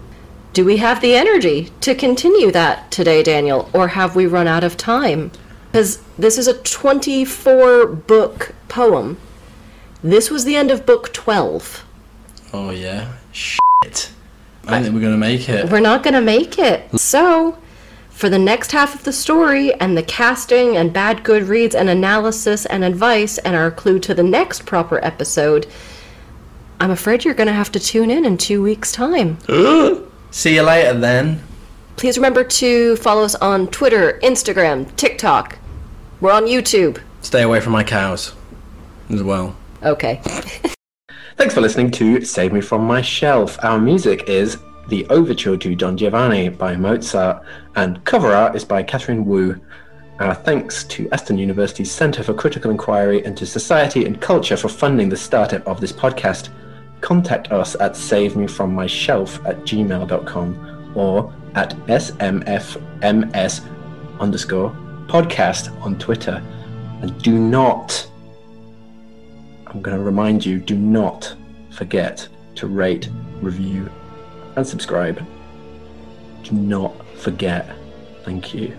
Do we have the energy to continue that today, Daniel, or have we run out of time? Because this is a 24 book poem. This was the end of book 12. Oh yeah. Shit. I don't think we're gonna make it. We're not going to make it. So, for the next half of the story and the casting and bad good reads and analysis and advice and our clue to the next proper episode, I'm afraid you're going to have to tune in in two weeks' time. See you later then. Please remember to follow us on Twitter, Instagram, TikTok. We're on YouTube. Stay away from my cows as well. Okay. Thanks for listening to Save Me From My Shelf. Our music is The Overture to Don Giovanni by Mozart, and cover art is by Catherine Wu. Our thanks to Aston University's Centre for Critical Inquiry into Society and Culture for funding the startup of this podcast. Contact us at savemefrommyshelf at gmail.com or at smfms underscore podcast on Twitter. And do not I'm going to remind you do not forget to rate, review, and subscribe. Do not forget. Thank you.